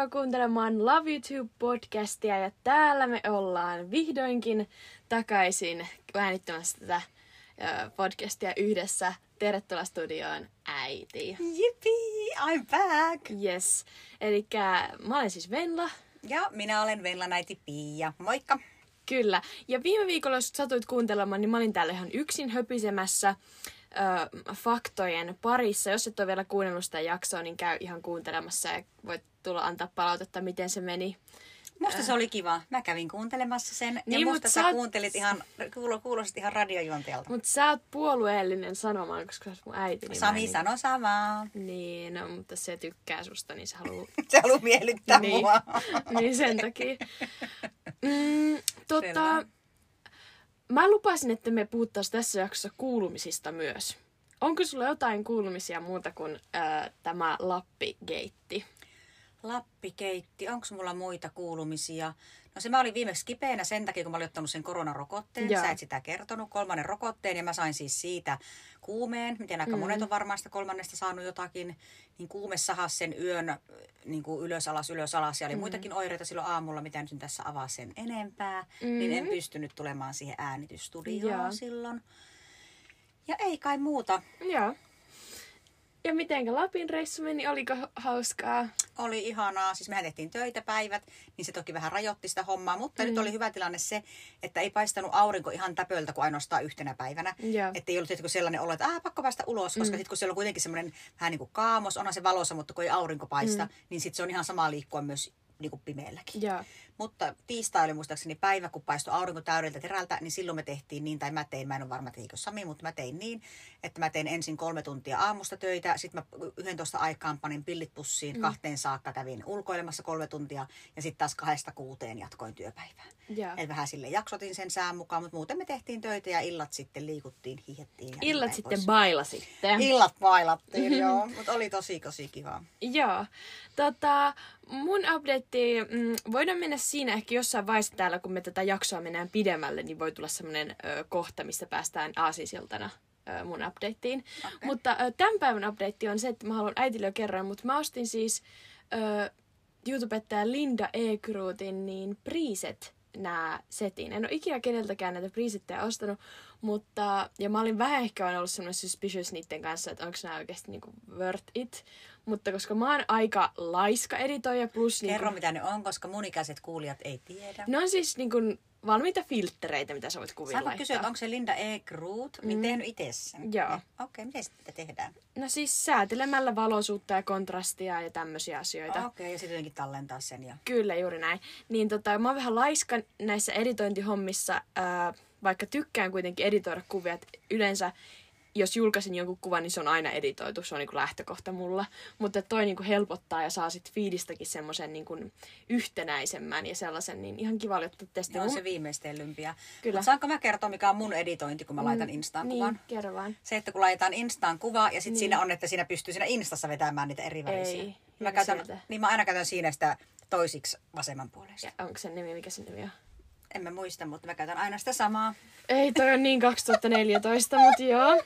Tervetuloa kuuntelemaan Love YouTube podcastia ja täällä me ollaan vihdoinkin takaisin äänittämässä tätä podcastia yhdessä. Tervetuloa studioon äiti. Yippee, I'm back! Yes. Eli mä olen siis Venla. Ja minä olen Venlan äiti Pia. Moikka! Kyllä. Ja viime viikolla, jos satuit kuuntelemaan, niin mä olin täällä ihan yksin höpisemässä ö, faktojen parissa. Jos et ole vielä kuunnellut sitä jaksoa, niin käy ihan kuuntelemassa ja voit tulla antaa palautetta, miten se meni. Musta se oli kiva. Mä kävin kuuntelemassa sen niin, ja musta sä, sä kuuntelit ihan, kuulosti ihan radiojuonteelta. Mutta sä oot puolueellinen sanomaan, koska sä oot mun äiti. Niin Sami niin... sano samaa. Niin, no, mutta se tykkää susta, niin se haluaa... se haluaa miellyttää niin. mua. niin sen takia. Mm, tota, Mä lupasin, että me puhuttaisiin tässä jaksossa kuulumisista myös. Onko sulla jotain kuulumisia muuta kuin ää, tämä Lappi-geitti? Lappi-geitti. Onko mulla muita kuulumisia? No se mä olin viimeksi kipeänä sen takia, kun mä olin ottanut sen koronarokotteen. Joo. Sä et sitä kertonut. Kolmannen rokotteen ja mä sain siis siitä kuumeen. Miten aika mm. monet on varmaan sitä kolmannesta saanut jotakin. Niin kuume sahas sen yön niin kuin ylös alas, ylös alas. Ja oli mm. muitakin oireita silloin aamulla, mitä nyt tässä avaa sen enempää. Mm. Niin en pystynyt tulemaan siihen äänitysstudioon Joo. silloin. Ja ei kai muuta. Joo. Ja mitenkä Lapin reissu meni? Oliko hauskaa? Oli ihanaa. Siis mehän tehtiin töitä päivät, niin se toki vähän rajoitti sitä hommaa. Mutta mm. nyt oli hyvä tilanne se, että ei paistanut aurinko ihan täpöltä kuin ainoastaan yhtenä päivänä. Että ei ollut tietysti sellainen olo, että ah, pakko päästä ulos, koska mm. sitten kun siellä on kuitenkin semmoinen vähän niin kuin kaamos, onhan se valossa, mutta kun ei aurinko paista, mm. niin sitten se on ihan sama liikkua myös niin kuin pimeälläkin. Ja. Mutta tiistai oli muistaakseni päivä, kun paistoi aurinko täydeltä terältä, niin silloin me tehtiin niin, tai mä tein, mä en ole varma teikö Sami, mutta mä tein niin, että mä tein ensin kolme tuntia aamusta töitä, sitten mä 11 aikaan panin pillit pussiin, mm. kahteen saakka kävin ulkoilemassa kolme tuntia, ja sitten taas kahdesta kuuteen jatkoin työpäivää. Yeah. Et vähän sille jaksotin sen sään mukaan, mutta muuten me tehtiin töitä ja illat sitten liikuttiin, hihettiin. Ja illat niin sitten bailasitte. Illat bailattiin, joo, mutta oli tosi tosi kiva. Joo. Tota, mun update, mm, voidaan mennä siinä ehkä jossain vaiheessa täällä, kun me tätä jaksoa mennään pidemmälle, niin voi tulla semmoinen kohta, mistä päästään aasisiltana ö, mun updateen. Okay. Mutta ö, tämän päivän update on se, että mä haluan äitille jo kerran, mutta mä ostin siis ö, YouTubettaja Linda Ekruutin niin preset nämä setin. En ole ikinä keneltäkään näitä presettejä ostanut, mutta, ja mä olin vähän ehkä ollut semmoinen suspicious niiden kanssa, että onko nämä oikeasti niinku worth it. Mutta koska mä oon aika laiska editoija plus... Kerro niinku, mitä ne on, koska mun ikäiset kuulijat ei tiedä. Ne on siis niinku valmiita filtreitä, mitä sä voit kuvilla Saanko kysyä, että onko se Linda E. Groot mm. tehnyt itse sen? Joo. Okei, okay, miten sitä tehdään? No siis säätelemällä valoisuutta ja kontrastia ja tämmöisiä asioita. Okei, okay, ja sitten jotenkin tallentaa sen. Ja... Kyllä, juuri näin. Niin tota, mä oon vähän laiska näissä editointihommissa, ää, vaikka tykkään kuitenkin editoida kuvia. Yleensä jos julkaisin jonkun kuvan, niin se on aina editoitu, se on niin lähtökohta mulla. Mutta toi niin helpottaa ja saa sit fiidistäkin semmoisen niin yhtenäisemmän ja sellaisen, niin ihan kiva että testi. on se viimeistellympiä. Kyllä. Mut saanko mä kertoa, mikä on mun editointi, kun mä laitan mm, Instaan niin, kuvan? kerro vaan. Se, että kun laitetaan Instaan kuva ja sitten niin. siinä on, että siinä pystyy siinä Instassa vetämään niitä eri värisiä. Ei, mä käytän, niin mä aina käytän siinä sitä toisiksi vasemman puolesta. Ja onko se nimi, mikä se nimi on? En mä muista, mutta mä käytän aina sitä samaa. Ei, toi on niin 2014, mutta joo.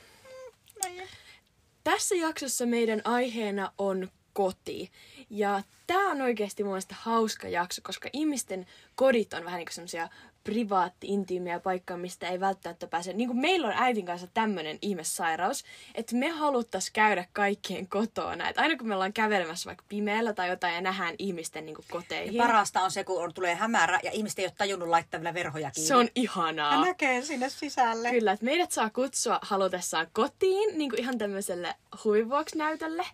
Tässä jaksossa meidän aiheena on koti. Ja tämä on oikeasti mun mielestä hauska jakso, koska ihmisten kodit on vähän niin kuin semmoisia privaatti, intiimiä paikkaa, mistä ei välttämättä pääse. Niin kuin meillä on äitin kanssa tämmöinen ihmessairaus, että me haluttais käydä kaikkien kotona. Että aina kun me ollaan kävelemässä vaikka pimeällä tai jotain ja nähdään ihmisten niin kuin koteihin. Ja parasta on se, kun on, tulee hämärä ja ihmiset ei ole tajunnut laittaa vielä verhoja kiinni. Se on ihanaa. Ja näkee sinne sisälle. Kyllä, että meidät saa kutsua halutessaan kotiin niin kuin ihan tämmöiselle huivuoksi-näytölle.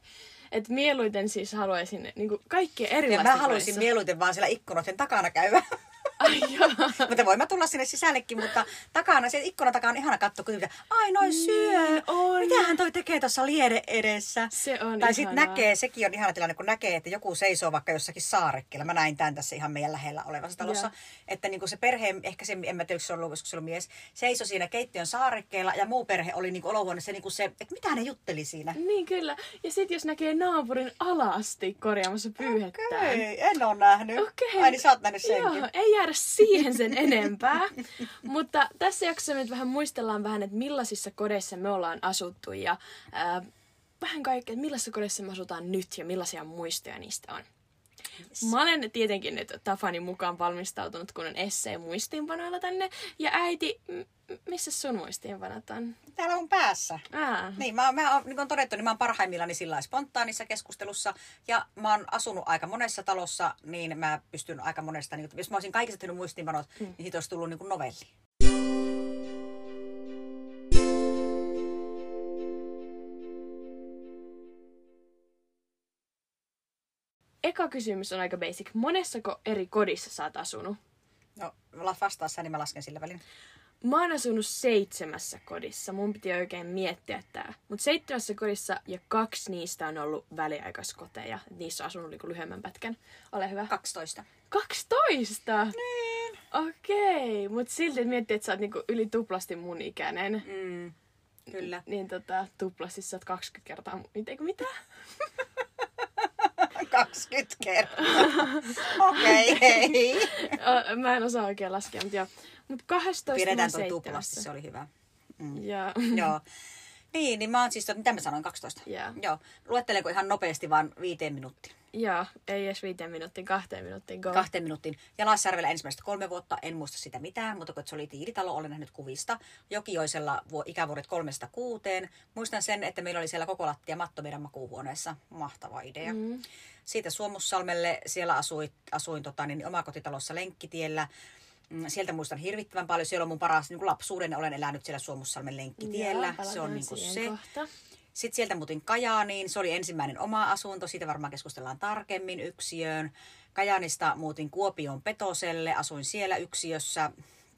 Että mieluiten siis haluaisin niin kuin kaikkea erilaista. Ja mä haluaisin mieluiten vaan siellä ikkunoiden takana käydä. mutta voin mä tulla sinne sisällekin, mutta takana, se ikkuna takana on ihana katsoa, kun ai noin niin, syö. On. Mitähän toi tekee tuossa liede edessä? Se on Tai sitten näkee, sekin on ihana tilanne, kun näkee, että joku seisoo vaikka jossakin saarekkeella. Mä näin tämän tässä ihan meidän lähellä olevassa talossa. Ja. Että niin kuin se perhe, ehkä se, en mä tiedä, se on ollut, se on mies, seisoi siinä keittiön saarekkeella ja muu perhe oli niin olohuoneessa niin kuin se, että mitä ne jutteli siinä. Niin kyllä. Ja sitten jos näkee naapurin alasti korjaamassa pyyhettään. Okei, okay. en ole nähnyt. Okay. Ai niin sä oot nähnyt senkin. Joo, ei jäädä siihen sen enempää. Mutta tässä jaksossa nyt vähän muistellaan vähän, että millaisissa kodeissa me ollaan asuttu ja ää, vähän kaikkea, että millaisissa kodeissa me asutaan nyt ja millaisia muistoja niistä on. Mä olen tietenkin nyt Tafani mukaan valmistautunut, kun on esseen muistiinpanoilla tänne. Ja äiti, m- missä sun muistiinpanot on? Täällä on päässä. Aa. Niin, mä, mä, niin kuin on todettu, niin mä oon parhaimmillani sillä spontaanissa keskustelussa. Ja mä oon asunut aika monessa talossa, niin mä pystyn aika monesta, niin, jos mä olisin kaikista tehnyt muistiinpanot, mm. niin siitä olisi tullut niin kuin novelli. Eka kysymys on aika basic. Monessako eri kodissa sä oot asunut? No, vastaa sä, niin mä lasken sillä välin. Mä oon asunut seitsemässä kodissa. Mun piti oikein miettiä tää. Mutta seitsemässä kodissa ja kaksi niistä on ollut väliaikaiskoteja. Niissä on asunut niinku lyhyemmän pätkän. Ole hyvä. 12. 12? Niin. Okei, okay. mutta silti miettii, että sä oot niinku yli tuplasti mun ikäinen. Mm, kyllä. Niin tota, tuplasti sä oot 20 kertaa mun... Mitä? 20 kertaa. Okei, okay, hei. Mä en osaa oikein laskea, mutta joo. Mut 12 Pidetään toi tuplasti, se oli hyvä. Mm. Ja, Joo. Niin, niin mä oon siis, mitä mä sanoin, 12? Joo. Joo. Luettelenko ihan nopeasti vaan viiteen minuuttiin? Ja ei edes viiteen minuuttiin, kahteen minuuttiin. Go. Kahteen minuuttiin. Ja Lassjärvellä ensimmäistä kolme vuotta, en muista sitä mitään, mutta kun se oli tiilitalo, olen nähnyt kuvista. Jokioisella vuo, ikävuodet kolmesta kuuteen. Muistan sen, että meillä oli siellä koko lattia matto meidän makuuhuoneessa. Mahtava idea. Mm. Siitä Suomussalmelle, siellä asuin, asuin tota, niin, omakotitalossa Lenkkitiellä. Mm, Sieltä muistan hirvittävän paljon. Siellä on mun paras niin lapsuuden. Olen elänyt siellä Suomussalmen Lenkkitiellä. Joo, se on niin kuin se. Kohta. Sitten sieltä muutin Kajaaniin. Se oli ensimmäinen oma asunto. Siitä varmaan keskustellaan tarkemmin yksiöön. Kajaanista muutin Kuopion Petoselle. Asuin siellä yksiössä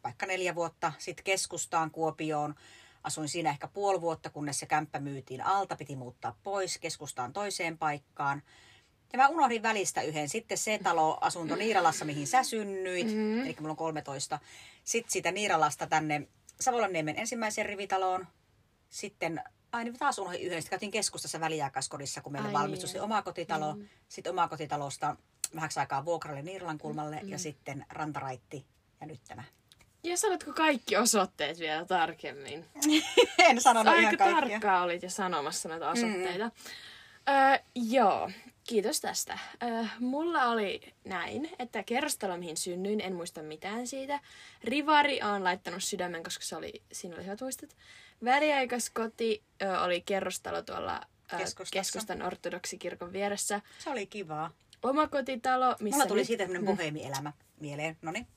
vaikka neljä vuotta. Sitten keskustaan Kuopioon. Asuin siinä ehkä puoli vuotta, kunnes se kämppä myytiin alta. Piti muuttaa pois keskustaan toiseen paikkaan. Ja mä unohdin välistä yhden. Sitten se talo, asunto Niiralassa, mihin sä synnyit. Mm-hmm. Eli mulla on 13. Sitten siitä Niiralasta tänne Savolanniemen ensimmäiseen rivitaloon. Sitten, ai niin taas unohdin yhden. Sitten käytiin keskustassa väliaikaiskodissa, kun meillä Ai valmistui niin. se oma kotitalo. Mm. Sitten omakotitalosta vähäksi aikaa vuokralle Niiralan kulmalle mm. ja sitten Rantaraitti ja nyt tämä. Ja sanotko kaikki osoitteet vielä tarkemmin? en sanonut ihan Aika kaikkia. tarkkaa olit jo sanomassa noita osoitteita. Mm. Öö, joo, kiitos tästä. Öö, mulla oli näin, että kerrostalo, mihin synnyin, en muista mitään siitä. Rivari on laittanut sydämen, koska se oli, siinä oli hyvät muistot. Väliaikaiskoti ö, oli kerrostalo tuolla Keskustassa. keskustan ortodoksikirkon vieressä. Se oli kivaa. Omakotitalo, missä Mulla tuli nyt... siitä semmoinen boheemielämä mieleen. No niin,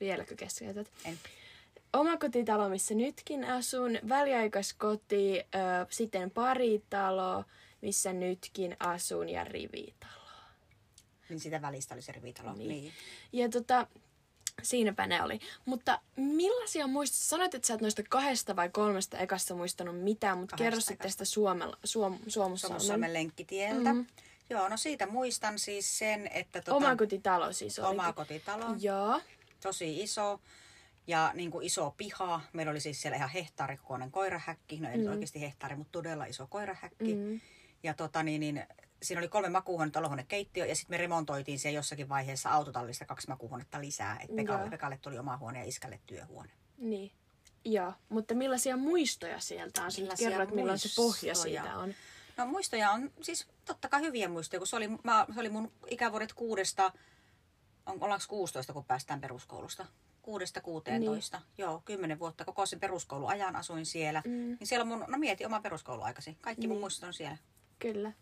Vieläkö keskeytät? en. Omakotitalo, missä nytkin asun, väliaikaiskoti, ö, sitten paritalo, missä nytkin asun ja rivitalo. Niin sitä välistä oli se rivitalo. Niin. niin. Ja tota, siinäpä ne oli. Mutta millaisia muistot, sanoit, että sä et noista kahdesta vai kolmesta ekasta muistanut mitään, mutta Kahdesta kerro sitten tästä Suomella, Suom, Suomussalmen. Suomussalmen lenkkitieltä. Mm-hmm. Joo, no siitä muistan siis sen, että tota, Omakotitalo siis oli. oma kotitalo, Joo. tosi iso ja niin kuin iso piha. Meillä oli siis siellä ihan hehtaarikokoinen koirahäkki. No ei mm. oikeasti hehtaari, mutta todella iso koirahäkki. Mm. Ja tota niin, niin siinä oli kolme makuuhuonetta, olohuone, keittiö ja sitten me remontoitiin siellä jossakin vaiheessa autotallista kaksi makuuhuonetta lisää. Että Pekalle. Pekalle tuli oma huone ja iskälle työhuone. Niin. Joo, mutta millaisia muistoja sieltä on? Millaisia kerroit, milloin se pohja siitä on. No muistoja on siis totta kai hyviä muistoja, kun se oli, mä, se oli mun ikävuodet kuudesta, on, ollaanko 16, kun päästään peruskoulusta? Kuudesta 16. Niin. Joo, kymmenen vuotta koko sen peruskouluajan asuin siellä. Mm. Niin siellä mun, no mieti oma peruskouluaikasi. Kaikki mun muistot on siellä. Kyllä.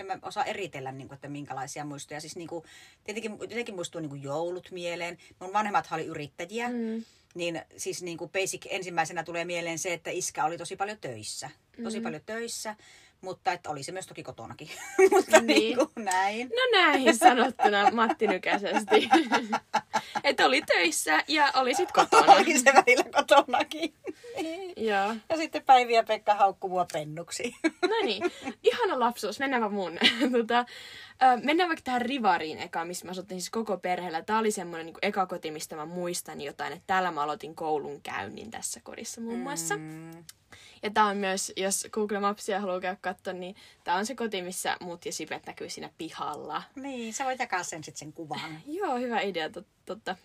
En mä osaa eritellä, niin kuin, että minkälaisia muistoja. Siis niin kuin, tietenkin, tietenkin muistuu niin kuin joulut mieleen. Mun vanhemmathan oli yrittäjiä. Mm. Niin siis niin kuin basic ensimmäisenä tulee mieleen se, että iskä oli tosi paljon töissä. Tosi mm. paljon töissä, mutta että oli se myös toki kotonakin. mutta niin. Niin. niin kuin näin. No näin sanottuna Matti Nykäisesti. että oli töissä ja oli sit kotona. oli se välillä kotonakin. Joo. ja sitten Päivi ja Pekka haukku mua pennuksi. No niin, ihana lapsuus. Mennään vaan mun. tota, mennään vaikka tähän Rivariin eka, missä mä asuttiin siis koko perheellä. Tää oli semmoinen niin eka koti, mistä mä muistan jotain, että täällä mä aloitin koulun käynnin tässä kodissa muun muassa. Mm. Ja tää on myös, jos Google Mapsia haluaa käydä katsoa, niin tää on se koti, missä muut ja Sibet näkyy siinä pihalla. Niin, sä voit jakaa sen sitten sen kuvan. Joo, hyvä idea, tot, totta.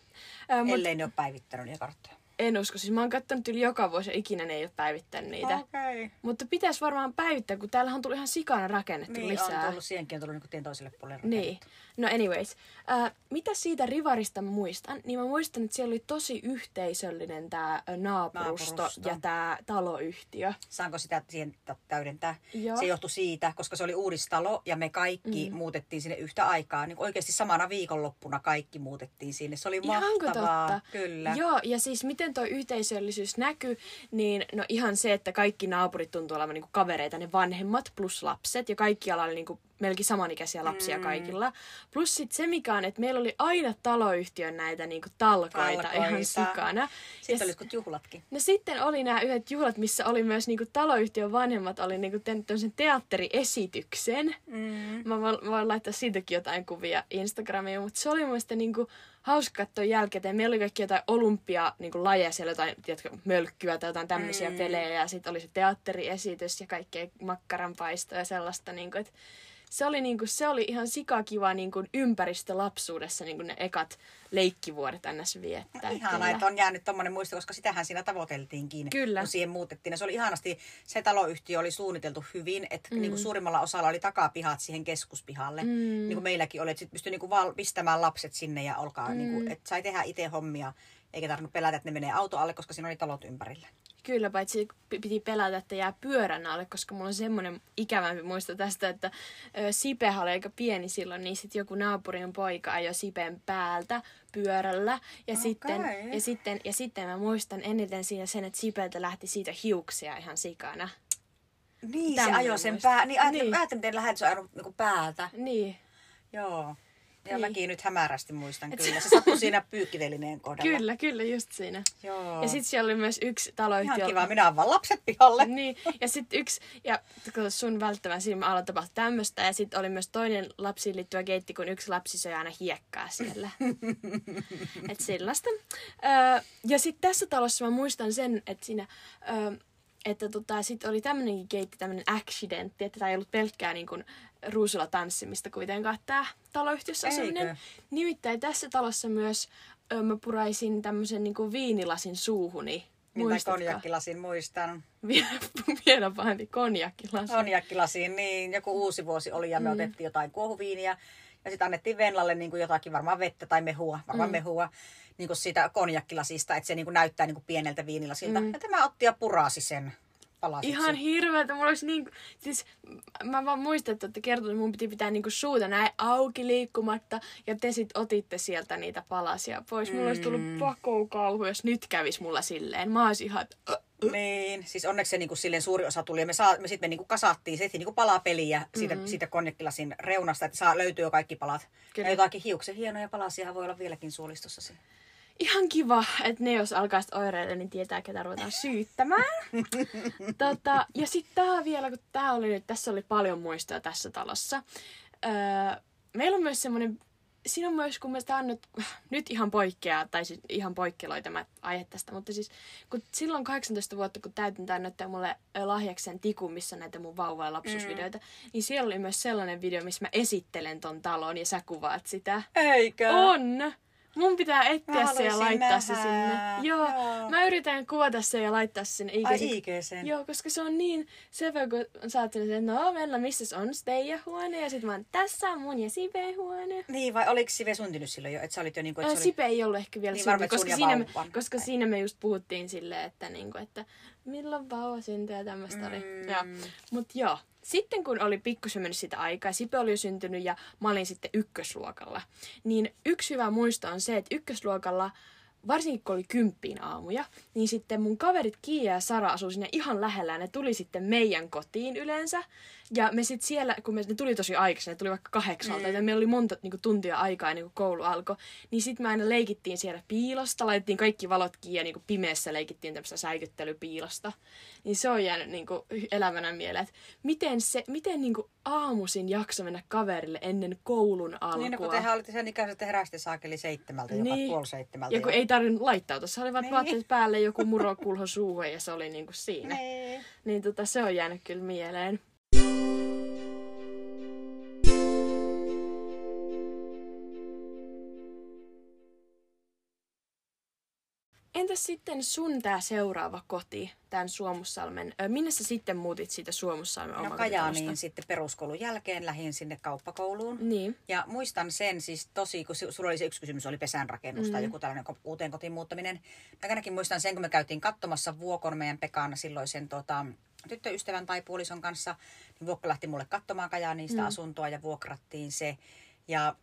Ö, mut, Ellei ne ole päivittänyt niitä karttoja. En usko. Siis mä oon katsonut yli joka vuosi ja ikinä ne ei ole päivittänyt niitä. Okei. Mutta pitäisi varmaan päivittää, kun täällähän on tullut ihan sikana rakennettu Niin, lisää. on tullut siihenkin on tullut niin tien toiselle puolelle. Niin. No anyways. Äh, mitä siitä Rivarista mä muistan? Niin mä muistan, että siellä oli tosi yhteisöllinen tämä naapurusto, Naapurusto. ja tämä taloyhtiö. Saanko sitä siihen tä- täydentää? Joo. Se johtui siitä, koska se oli uudistalo ja me kaikki mm. muutettiin sinne yhtä aikaa. Niin oikeasti samana viikonloppuna kaikki muutettiin sinne. Se oli Ihanko mahtavaa. totta? Kyllä. Joo, ja siis miten tuo yhteisöllisyys näkyy, niin no ihan se, että kaikki naapurit tuntuu olevan niinku kavereita, ne vanhemmat plus lapset, ja kaikkialla oli niinku melkein samanikäisiä lapsia mm. kaikilla. Plus sit se, mikä on, että meillä oli aina taloyhtiön näitä niinku talkoita, Talkoita. ihan sikana. Sitten Ja oli jotkut juhlatkin. No sitten oli nämä yhdet juhlat, missä oli myös niinku taloyhtiön vanhemmat oli niinku tehnyt tämmöisen teatteriesityksen. Mm. Mä voin, voin laittaa siitäkin jotain kuvia Instagramiin, mutta se oli mun mielestä niinku hauska katsoa jälkeen. Meillä oli kaikki jotain olympia lajeja siellä, jotain tiedätkö, mölkkyä tai jotain tämmöisiä mm. pelejä. Ja sitten oli se teatteriesitys ja kaikkea makkaranpaistoa ja sellaista. Niinku, et se oli, niinku, se oli ihan sikakiva niinku, ympäristö lapsuudessa niinku, ne ekat leikkivuodet ns. viettää. Ihanaa, Kyllä. että on jäänyt tommonen muisto, koska sitähän siinä tavoiteltiinkin, Kyllä. kun siihen muutettiin. Ja se oli ihanasti, se taloyhtiö oli suunniteltu hyvin, että mm. niin kuin suurimmalla osalla oli takapihat siihen keskuspihalle. Mm. Niin kuin meilläkin oli, että sit pystyi niin kuin val- pistämään lapset sinne ja olkaa, mm. niin kuin, että sai tehdä itse hommia, eikä tarvinnut pelätä, että ne menee auto alle, koska siinä oli talot ympärillä. Kyllä, paitsi piti pelätä, että jää pyörän alle, koska mulla on semmoinen ikävämpi muisto tästä, että ö, Sipehän oli aika pieni silloin, niin sitten joku naapurin poika ajoi Sipen päältä pyörällä. Ja, Okei. sitten, ja, sitten, ja sitten mä muistan eniten siinä sen, että Sipeltä lähti siitä hiuksia ihan sikana. Niin, Tämmönen se ajoi sen muisto. pää. Niin, ajattelin, Niin. ajattelin lähdet, se on niin päältä. Niin, Joo. Ja Niin. mäkin nyt hämärästi muistan Et kyllä. se- Se sattui siinä pyykkivelineen kohdalla. kyllä, kyllä, just siinä. Joo. Ja sitten siellä oli myös yksi taloyhtiö. Ihan kiva, minä olen vaan lapset pihalle. Niin, ja sitten yksi, ja kato, sun välttävän silmä alla tapahtui tämmöistä, ja sitten oli myös toinen lapsiin liittyvä keitti, kun yksi lapsi söi aina hiekkaa siellä. Et sellaista. Öö, ja sitten tässä talossa mä muistan sen, että siinä, öö, että tota, sitten oli tämmöinenkin keitti, tämmöinen accidentti, että tämä ei ollut pelkkää niin kuin, ruusulla tanssimista kuitenkaan tämä taloyhtiössä asuminen. Eikö? Nimittäin tässä talossa myös öö, mä puraisin tämmöisen niin kuin viinilasin suuhuni. Niin, Muistatko? konjakkilasin muistan. Vielä, vielä pahempi konjakkilasi. Konjakkilasiin, niin joku uusi vuosi oli ja me mm. otettiin jotain kuohuviiniä. Ja sitten annettiin Venlalle niin kuin jotakin varmaan vettä tai mehua, varmaan mm. mehua niin kuin siitä konjakkilasista, että se niin kuin näyttää niin kuin pieneltä viinilasilta. Mm. Ja tämä otti ja purasi sen palasiksi. Ihan hirveetä. Mulla olisi niin, siis mä vaan muistan, että kertonut, että mun piti pitää niinku suuta näin auki liikkumatta. Ja te sit otitte sieltä niitä palasia pois. Mulla olisi tullut pakokauhu, jos nyt kävis mulla silleen. Mä olisin ihan, että, Niin, siis onneksi se niinku silleen suuri osa tuli ja me, saa, me sitten me niinku kasattiin, se niinku palapeliä siitä, mm-hmm. siitä konjakkilasin reunasta, että saa, löytyy jo kaikki palat. Kyllä. Ja jotakin hiuksen hienoja palasia voi olla vieläkin suolistossa siinä. Ihan kiva, että ne jos alkaa sit oireilla, niin tietää, ketä ruvetaan syyttämään. tota, ja sitten tää vielä, kun tää oli nyt, tässä oli paljon muistoja tässä talossa. Öö, meillä on myös semmoinen, siinä on myös, kun me tää on nyt, nyt ihan poikkeaa, tai siis ihan poikkeloi tämä aihe tästä, mutta siis kun silloin 18 vuotta, kun täytin tää näyttää mulle lahjaksen tikun, missä on näitä mun vauva- ja lapsuusvideoita, mm. niin siellä oli myös sellainen video, missä mä esittelen ton talon ja sä kuvaat sitä. Eikö? On! Mun pitää etsiä Mä se ja laittaa se nähdä. sinne. Joo, Joo. mä yritän kuvata se ja laittaa se sinne IG. Ai. Joo, koska se on niin sevä, kun sä oot että no Venla, missä on teidän huone? Ja sit mä oon, tässä on mun ja Sipen huone. Niin, vai oliko Sive syntynyt silloin jo? Että sä olit jo niinku, että se oli... Sipe ei ollut ehkä vielä Niin, syntynyt, koska, siinä me, koska Ai. siinä me just puhuttiin silleen, että, niinku, että milloin vauva syntyy ja tämmöistä oli. Mm. Joo. Mut joo, sitten kun oli pikkusen mennyt sitä aikaa, Sipe oli jo syntynyt ja mä olin sitten ykkösluokalla, niin yksi hyvä muisto on se, että ykkösluokalla varsinkin kun oli kymppiin aamuja, niin sitten mun kaverit Kiia ja Sara asuu sinne ihan lähellä ja ne tuli sitten meidän kotiin yleensä. Ja me sitten siellä, kun me, ne tuli tosi aikaisin, ne tuli vaikka kahdeksalta, mm. ja meillä oli monta niin tuntia aikaa ennen kuin koulu alkoi, niin sitten me aina leikittiin siellä piilosta, laitettiin kaikki valot kiinni ja niin kuin pimeässä leikittiin tämmöistä säikyttelypiilosta. Niin se on jäänyt niin kuin elävänä mieleen, että miten, se, miten niin kuin aamuisin jakso mennä kaverille ennen koulun alkua. Niin, no, kun tehän olitte sen ikäiset, heräsitte saakeli seitsemältä, jopa Niin. puoli seitsemältä. Ja kun jo. ei tarvinnut laittautua, se oli vaan Niin. vaatteet päälle joku murokulho suuhun ja se oli niinku siinä. Nee. Niin tota, se on jäänyt kyllä mieleen. Entäs sitten sun tää seuraava koti, tämän Suomussalmen, ö, minne sä sitten muutit siitä Suomussalmen No? Kajaaniin sitten peruskoulun jälkeen lähdin sinne kauppakouluun. Niin. Ja muistan sen siis tosi, kun su- sulla oli se yksi kysymys, oli pesänrakennus mm. tai joku tällainen uuteen kotiin muuttaminen. Mä ainakin muistan sen, kun me käytiin katsomassa Vuokon meidän Pekan silloisen tota, tyttöystävän tai puolison kanssa. Niin Vuokka lähti mulle katsomaan Kajaanista mm. asuntoa ja vuokrattiin se. Ja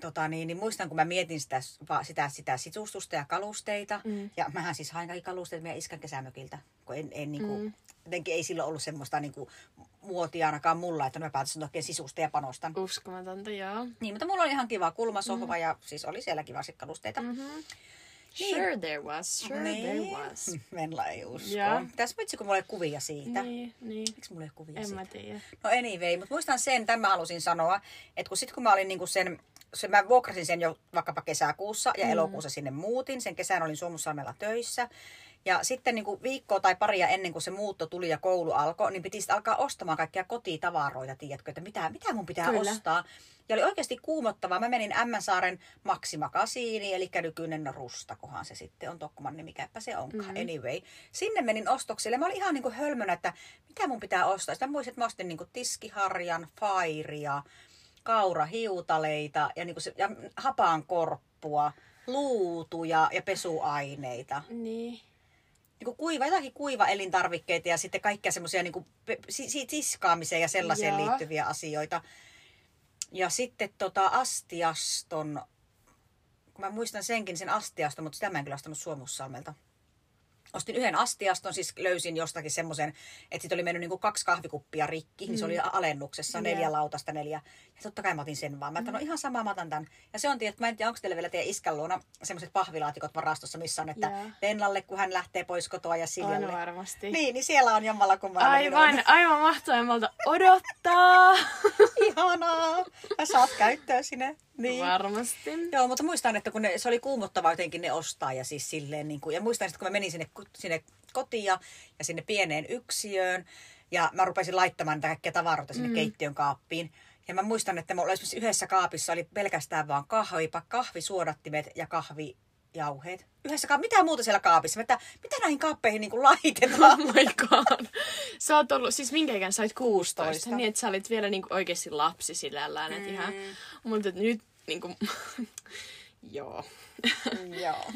tota, niin, niin muistan, kun mä mietin sitä, sitä, sitä sisustusta ja kalusteita. Mm. Ja mähän siis hain kaikki kalusteet meidän iskän kesämökiltä. Kun en, en niin kuin, mm. jotenkin ei silloin ollut semmoista niin kuin, muotia ainakaan mulla, että mä päätin oikein sisusta ja panostan. Uskomatonta, joo. Niin, mutta mulla oli ihan kiva kulmasohva mm. ja siis oli siellä kivasti kalusteita. Mm. Mm-hmm. Sure there was, sure Niin. there was. Venla ei usko. Joo. Tässä vitsi, kun mulla ei kuvia siitä. Niin, niin. Miksi mulla ei kuvia En siitä? mä tiedä. No anyway, mutta muistan sen, tämän mä halusin sanoa, että kun sitten kun mä olin niinku sen, se, mä vuokrasin sen jo vaikkapa kesäkuussa ja mm. elokuussa sinne muutin. Sen kesän olin Suomussalmella töissä. Ja sitten niin kuin viikkoa tai paria ennen kuin se muutto tuli ja koulu alkoi, niin piti sitten alkaa ostamaan kaikkia kotitavaroita, tiedätkö, että mitä, mitä mun pitää Kyllä. ostaa. Ja oli oikeasti kuumottavaa. Mä menin Ämmänsaaren Maxima Kasiini, eli nykyinen Rustakohan se sitten on Tokkoman nimi, mikäpä se onkaan. Mm-hmm. Anyway, sinne menin ostoksille. Mä olin ihan niin kuin hölmönä, että mitä mun pitää ostaa. Sitten mä muistin, että mä ostin niin kuin tiskiharjan, fairia, kaurahiutaleita ja, niin kuin se, ja hapankorppua, luutuja ja pesuaineita Niin. niin kuin kuiva, jotakin kuiva elintarvikkeita ja sitten kaikkia semmoisia niin si, si, tiskaamiseen ja sellaiseen Joo. liittyviä asioita. Ja sitten tota astiaston, kun mä muistan senkin sen astiaston, mutta sitä mä en kyllä ostanut Suomussalmelta. Ostin yhden astiaston, siis löysin jostakin semmoisen, että sit oli mennyt niinku kaksi kahvikuppia rikki, niin se oli alennuksessa, Joo. neljä lautasta neljä. Ja totta kai mä otin sen vaan. Mä että no ihan sama, mä otan tämän. Ja se on, tietysti, mä en tiedä, onko teillä vielä teidän iskän luona semmoiset pahvilaatikot varastossa, missä on, että Joo. Penlalle, kun hän lähtee pois kotoa ja Siljalle. On varmasti. Niin, niin siellä on jommalla kummalla. Aivan, aivan mahtavammalta odottaa. Ihanaa. Ja saat käyttöä sinne. Niin. Varmasti. Joo, mutta muistan, että kun ne, se oli kuumottava jotenkin ne ostaa ja siis silleen niin kuin, ja muistan, että kun mä menin sinne, sinne kotiin ja, ja sinne pieneen yksiöön ja mä rupesin laittamaan niitä kaikkia tavaroita sinne mm. keittiön kaappiin. Ja mä muistan, että mulla oli esimerkiksi yhdessä kaapissa oli pelkästään vaan kahvi, kahvisuodattimet ja kahvijauheet. Yhdessä kaapissa, mitä muuta siellä kaapissa? Että, mitä näihin kaappeihin niin kuin laitetaan? Oh my god. Sä oot ollut, siis minkä ikään sä olit 16, 16. niin että sä olit vielä niinku oikeasti lapsi sillä lailla, että ihan, mutta nyt niinku, joo. Joo.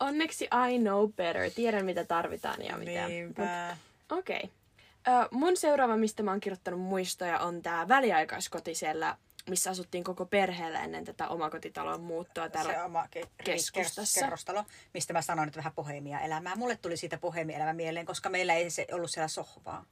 Onneksi I know better, tiedän mitä tarvitaan ja mitä. Niinpä. Okei. Okay. Ö, mun seuraava, mistä mä oon kirjoittanut muistoja, on tää väliaikaiskoti siellä, missä asuttiin koko perheellä ennen tätä omakotitalon muuttoa täällä se oma ke- keskustassa. kerrostalo, mistä mä sanoin, että vähän pohemia elämää. Mulle tuli siitä pohemia elämä mieleen, koska meillä ei se ollut siellä sohvaa.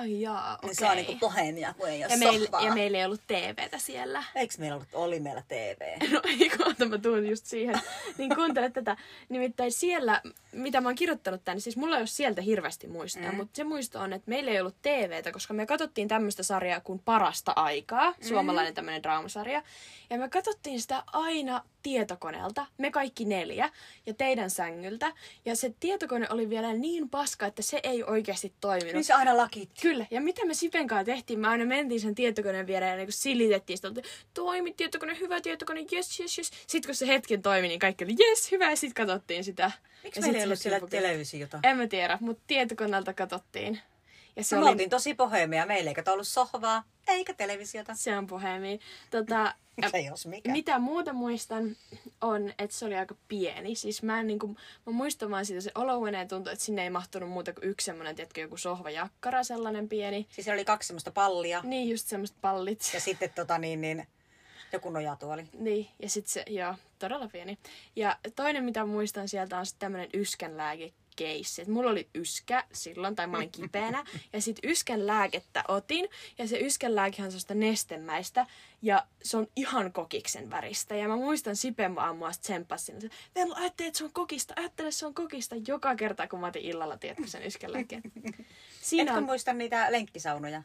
Ai jaa, Okay. okei. Se on niinku pohemia, kun ei ole ja, meil, ja meillä ei ollut TVtä siellä. Eikö meillä ollut, oli meillä TV? No ei kohta, mä tuun just siihen. Niin kuuntele tätä. Nimittäin siellä, mitä mä oon kirjoittanut tänne, siis mulla ei ole sieltä hirveästi muistoja, mm. mutta se muisto on, että meillä ei ollut TVtä, koska me katsottiin tämmöistä sarjaa kuin Parasta aikaa, suomalainen tämmöinen draamasarja. Ja me katsottiin sitä aina tietokoneelta, me kaikki neljä, ja teidän sängyltä. Ja se tietokone oli vielä niin paska, että se ei oikeasti toiminut. Niin se aina lakit. Kyllä, ja mitä me Sipen kanssa tehtiin, me aina mentiin sen tietokoneen viereen ja niin silitettiin sitä, että toimi tietokone, hyvä tietokone, yes, yes, yes. Sitten kun se hetken toimi, niin kaikki oli yes, hyvä, ja sitten katsottiin sitä. Miksi meillä ei ollut siellä televisiota? En mä tiedä, mutta tietokoneelta katsottiin. Ja se Me oli, oltiin tosi pohemia. Meillä eikä ollut sohvaa, eikä televisiota. se on pohjamiin. Tota, Se jos mikä. mitä muuta muistan on, että se oli aika pieni. Siis mä en niinku, mä muistan vaan siitä se olohuoneen tuntui, että sinne ei mahtunut muuta kuin yksi semmonen, tiedätkö, joku sohvajakkara, sellainen pieni. Siis siellä oli kaksi semmoista pallia. Niin just semmoiset pallit. Ja sitten tota niin, niin joku nojatuoli. Niin, ja sitten se, joo, todella pieni. Ja toinen, mitä muistan sieltä, on sitten tämmöinen yskänlääkekeissi. Et mulla oli yskä silloin, tai mä olin kipeänä, ja sitten yskän lääkettä otin, ja se yskän lääkehän on sellaista nestemäistä, ja se on ihan kokiksen väristä. Ja mä muistan Sipen aamua tsemppasi sinne, että ajattele, että se on kokista, ajattele, että se on kokista, joka kerta, kun mä otin illalla, tiedätkö, sen yskän lääkkeen. Siinä Etkö on, muista niitä lenkkisaunoja?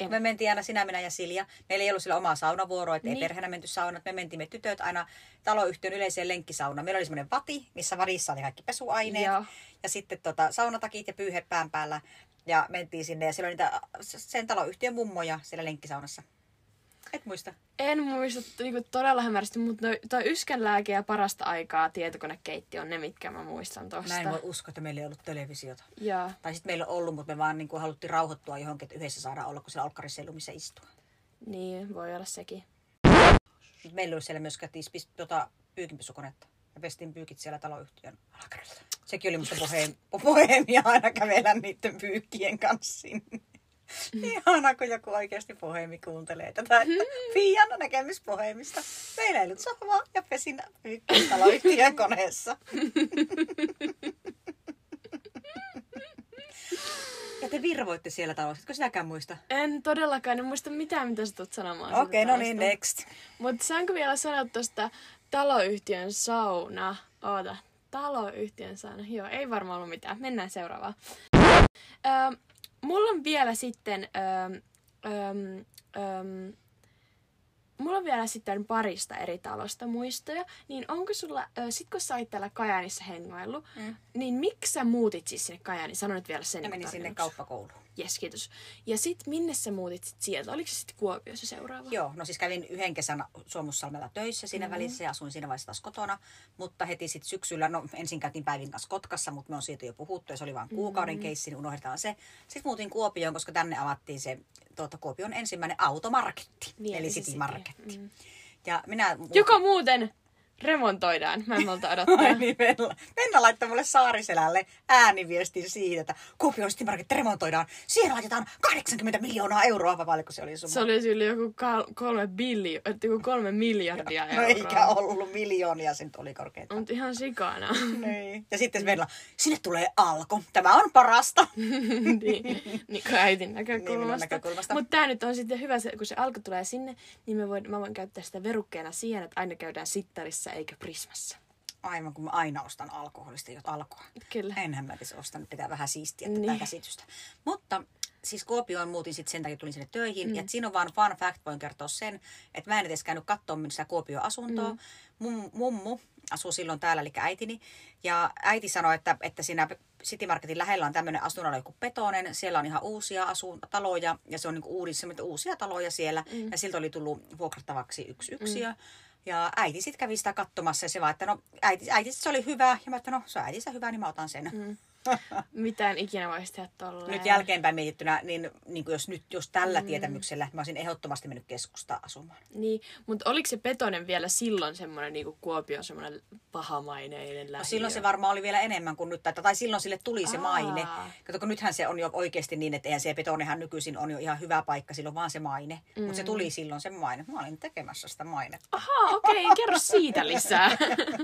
En. Me mentiin aina sinä, minä ja Silja. Meillä ei ollut sillä omaa saunavuoroa, että ei Niin. perheenä menty saunat. Me mentiin me tytöt aina taloyhtiön yleiseen lenkkisaunaan. Meillä oli semmoinen vati, missä vadissa oli kaikki pesuaineet. Joo. Ja sitten tota, saunatakit ja pyyhe pään päällä. Ja mentiin sinne ja siellä oli niitä sen taloyhtiön mummoja siellä lenkkisaunassa. Et muista. En muista niinku todella hämärästi, mutta noi, toi yskänlääke ja parasta aikaa tietokonekeitti on ne, mitkä mä muistan tosta. Mä en voi uskoa, että meillä ei ollut televisiota. Joo. Tai sitten meillä on ollut, mutta me vaan niin kuin haluttiin rauhoittua johonkin, että yhdessä saadaan olla, kun siellä olkkarissa ei missä istua. Niin, voi olla sekin. Sitten meillä oli siellä myös kätis tota, pyykinpesukonetta. Ja pestiin pyykit siellä taloyhtiön alakerrassa. Sekin oli musta boheem, boheemia aina kävellä niiden pyykkien kanssa sinne. Ihana, kun joku oikeasti poheemi kuuntelee tätä, että Pian näkemys poheemista. Meillä sohvaa ja pesin taloyhtiön koneessa. Ja te virvoitte siellä talossa, etkö sitäkään muista? En todellakaan, en muista mitään, mitä sä tulet sanomaan. Okei, okay, no niin, next. Mutta saanko vielä sanoa tuosta taloyhtiön sauna? Oota, taloyhtiön sauna. Joo, ei varmaan ollut mitään. Mennään seuraavaan. Öö, mulla on vielä sitten... Öö, öö, öö, mulla on vielä sitten parista eri talosta muistoja, niin onko sulla, sit kun sä olit täällä Kajaanissa hengoillut, mm. niin miksi sä muutit siis sinne Kajaaniin? Sano nyt vielä sen. Mä menin sinne kauppakouluun. Jes, kiitos. Ja sit minne sä muutit sit sieltä? Oliko se sitten Kuopiossa seuraava? Joo, no siis kävin yhden kesän Suomussalmella töissä siinä mm-hmm. välissä ja asuin siinä vaiheessa taas kotona. Mutta heti sitten syksyllä, no ensin käytiin päivin kanssa Kotkassa, mutta me on siitä jo puhuttu ja se oli vain kuukauden mm-hmm. keissi, niin unohdetaan se. Sitten muutin Kuopioon, koska tänne avattiin se tuota, Kuopion ensimmäinen automarketti, niin, eli City Marketti. Mm. Ja minä... Joka muuten remontoidaan. Mä en malta odottaa. Niin, Venla. Venla laittoi mulle Saariselälle ääniviestin siitä, että Kuopion City Market remontoidaan. Siihen laitetaan 80 miljoonaa euroa, vai paljonko se oli summa? Se oli yli joku kal- kolme, billi, joku kolme miljardia no, euroa. No eikä ollut miljoonia, se nyt oli korkeinta. Mutta ihan sikana. niin. Ja sitten Venla, sinne tulee alko. Tämä on parasta. niin, niin kuin äitin näkökulmasta. Niin, näkökulmasta. Mutta tämä nyt on sitten hyvä, kun se alko tulee sinne, niin mä voin, mä voin käyttää sitä verukkeena siihen, että aina käydään sittarissa Prismassa eikä Prismassa. Aivan, kun mä aina ostan alkoholista jot alkoa. Kyllä. Enhän mä edes ostan, pitää vähän siistiä tätä niin. käsitystä. Mutta siis Kuopioon muutin sitten sen takia, tulin sinne töihin. Mm. Ja siinä on vaan fun fact, voin kertoa sen, että mä en edes käynyt katsoa sitä Kuopioon asuntoa. Mm. Mum, mummu asuu silloin täällä, eli äitini. Ja äiti sanoi, että, että siinä City Marketin lähellä on tämmöinen asuinalue kuin Petonen. Siellä on ihan uusia asuntaloja ja se on niinku uudis, uusia taloja siellä. Mm. Ja siltä oli tullut vuokrattavaksi yksi yksiö. Mm. Ja äiti sitten kävi sitä katsomassa ja se vaan, että no äiti, äiti se oli hyvä. Ja mä että no se on äitissä hyvä, niin mä otan sen. Mm. Mitään ikinä voisi tehdä tolleen. Nyt jälkeenpäin mietittynä, niin, niin kuin jos nyt jos tällä mm. tietämyksellä, mä olisin ehdottomasti mennyt keskusta asumaan. Niin, mutta oliko se Petonen vielä silloin semmoinen niin kuin Kuopio semmoinen pahamaineinen lähiö? No silloin se varmaan oli vielä enemmän kuin nyt, tai, tai silloin sille tuli Aa. se maine. Kato, kun nythän se on jo oikeasti niin, että eihän se Petonehan nykyisin on jo ihan hyvä paikka, silloin vaan se maine. Mm. Mutta se tuli silloin se maine. Mä olin tekemässä sitä mainetta. Ahaa, okei, okay, kerro siitä lisää.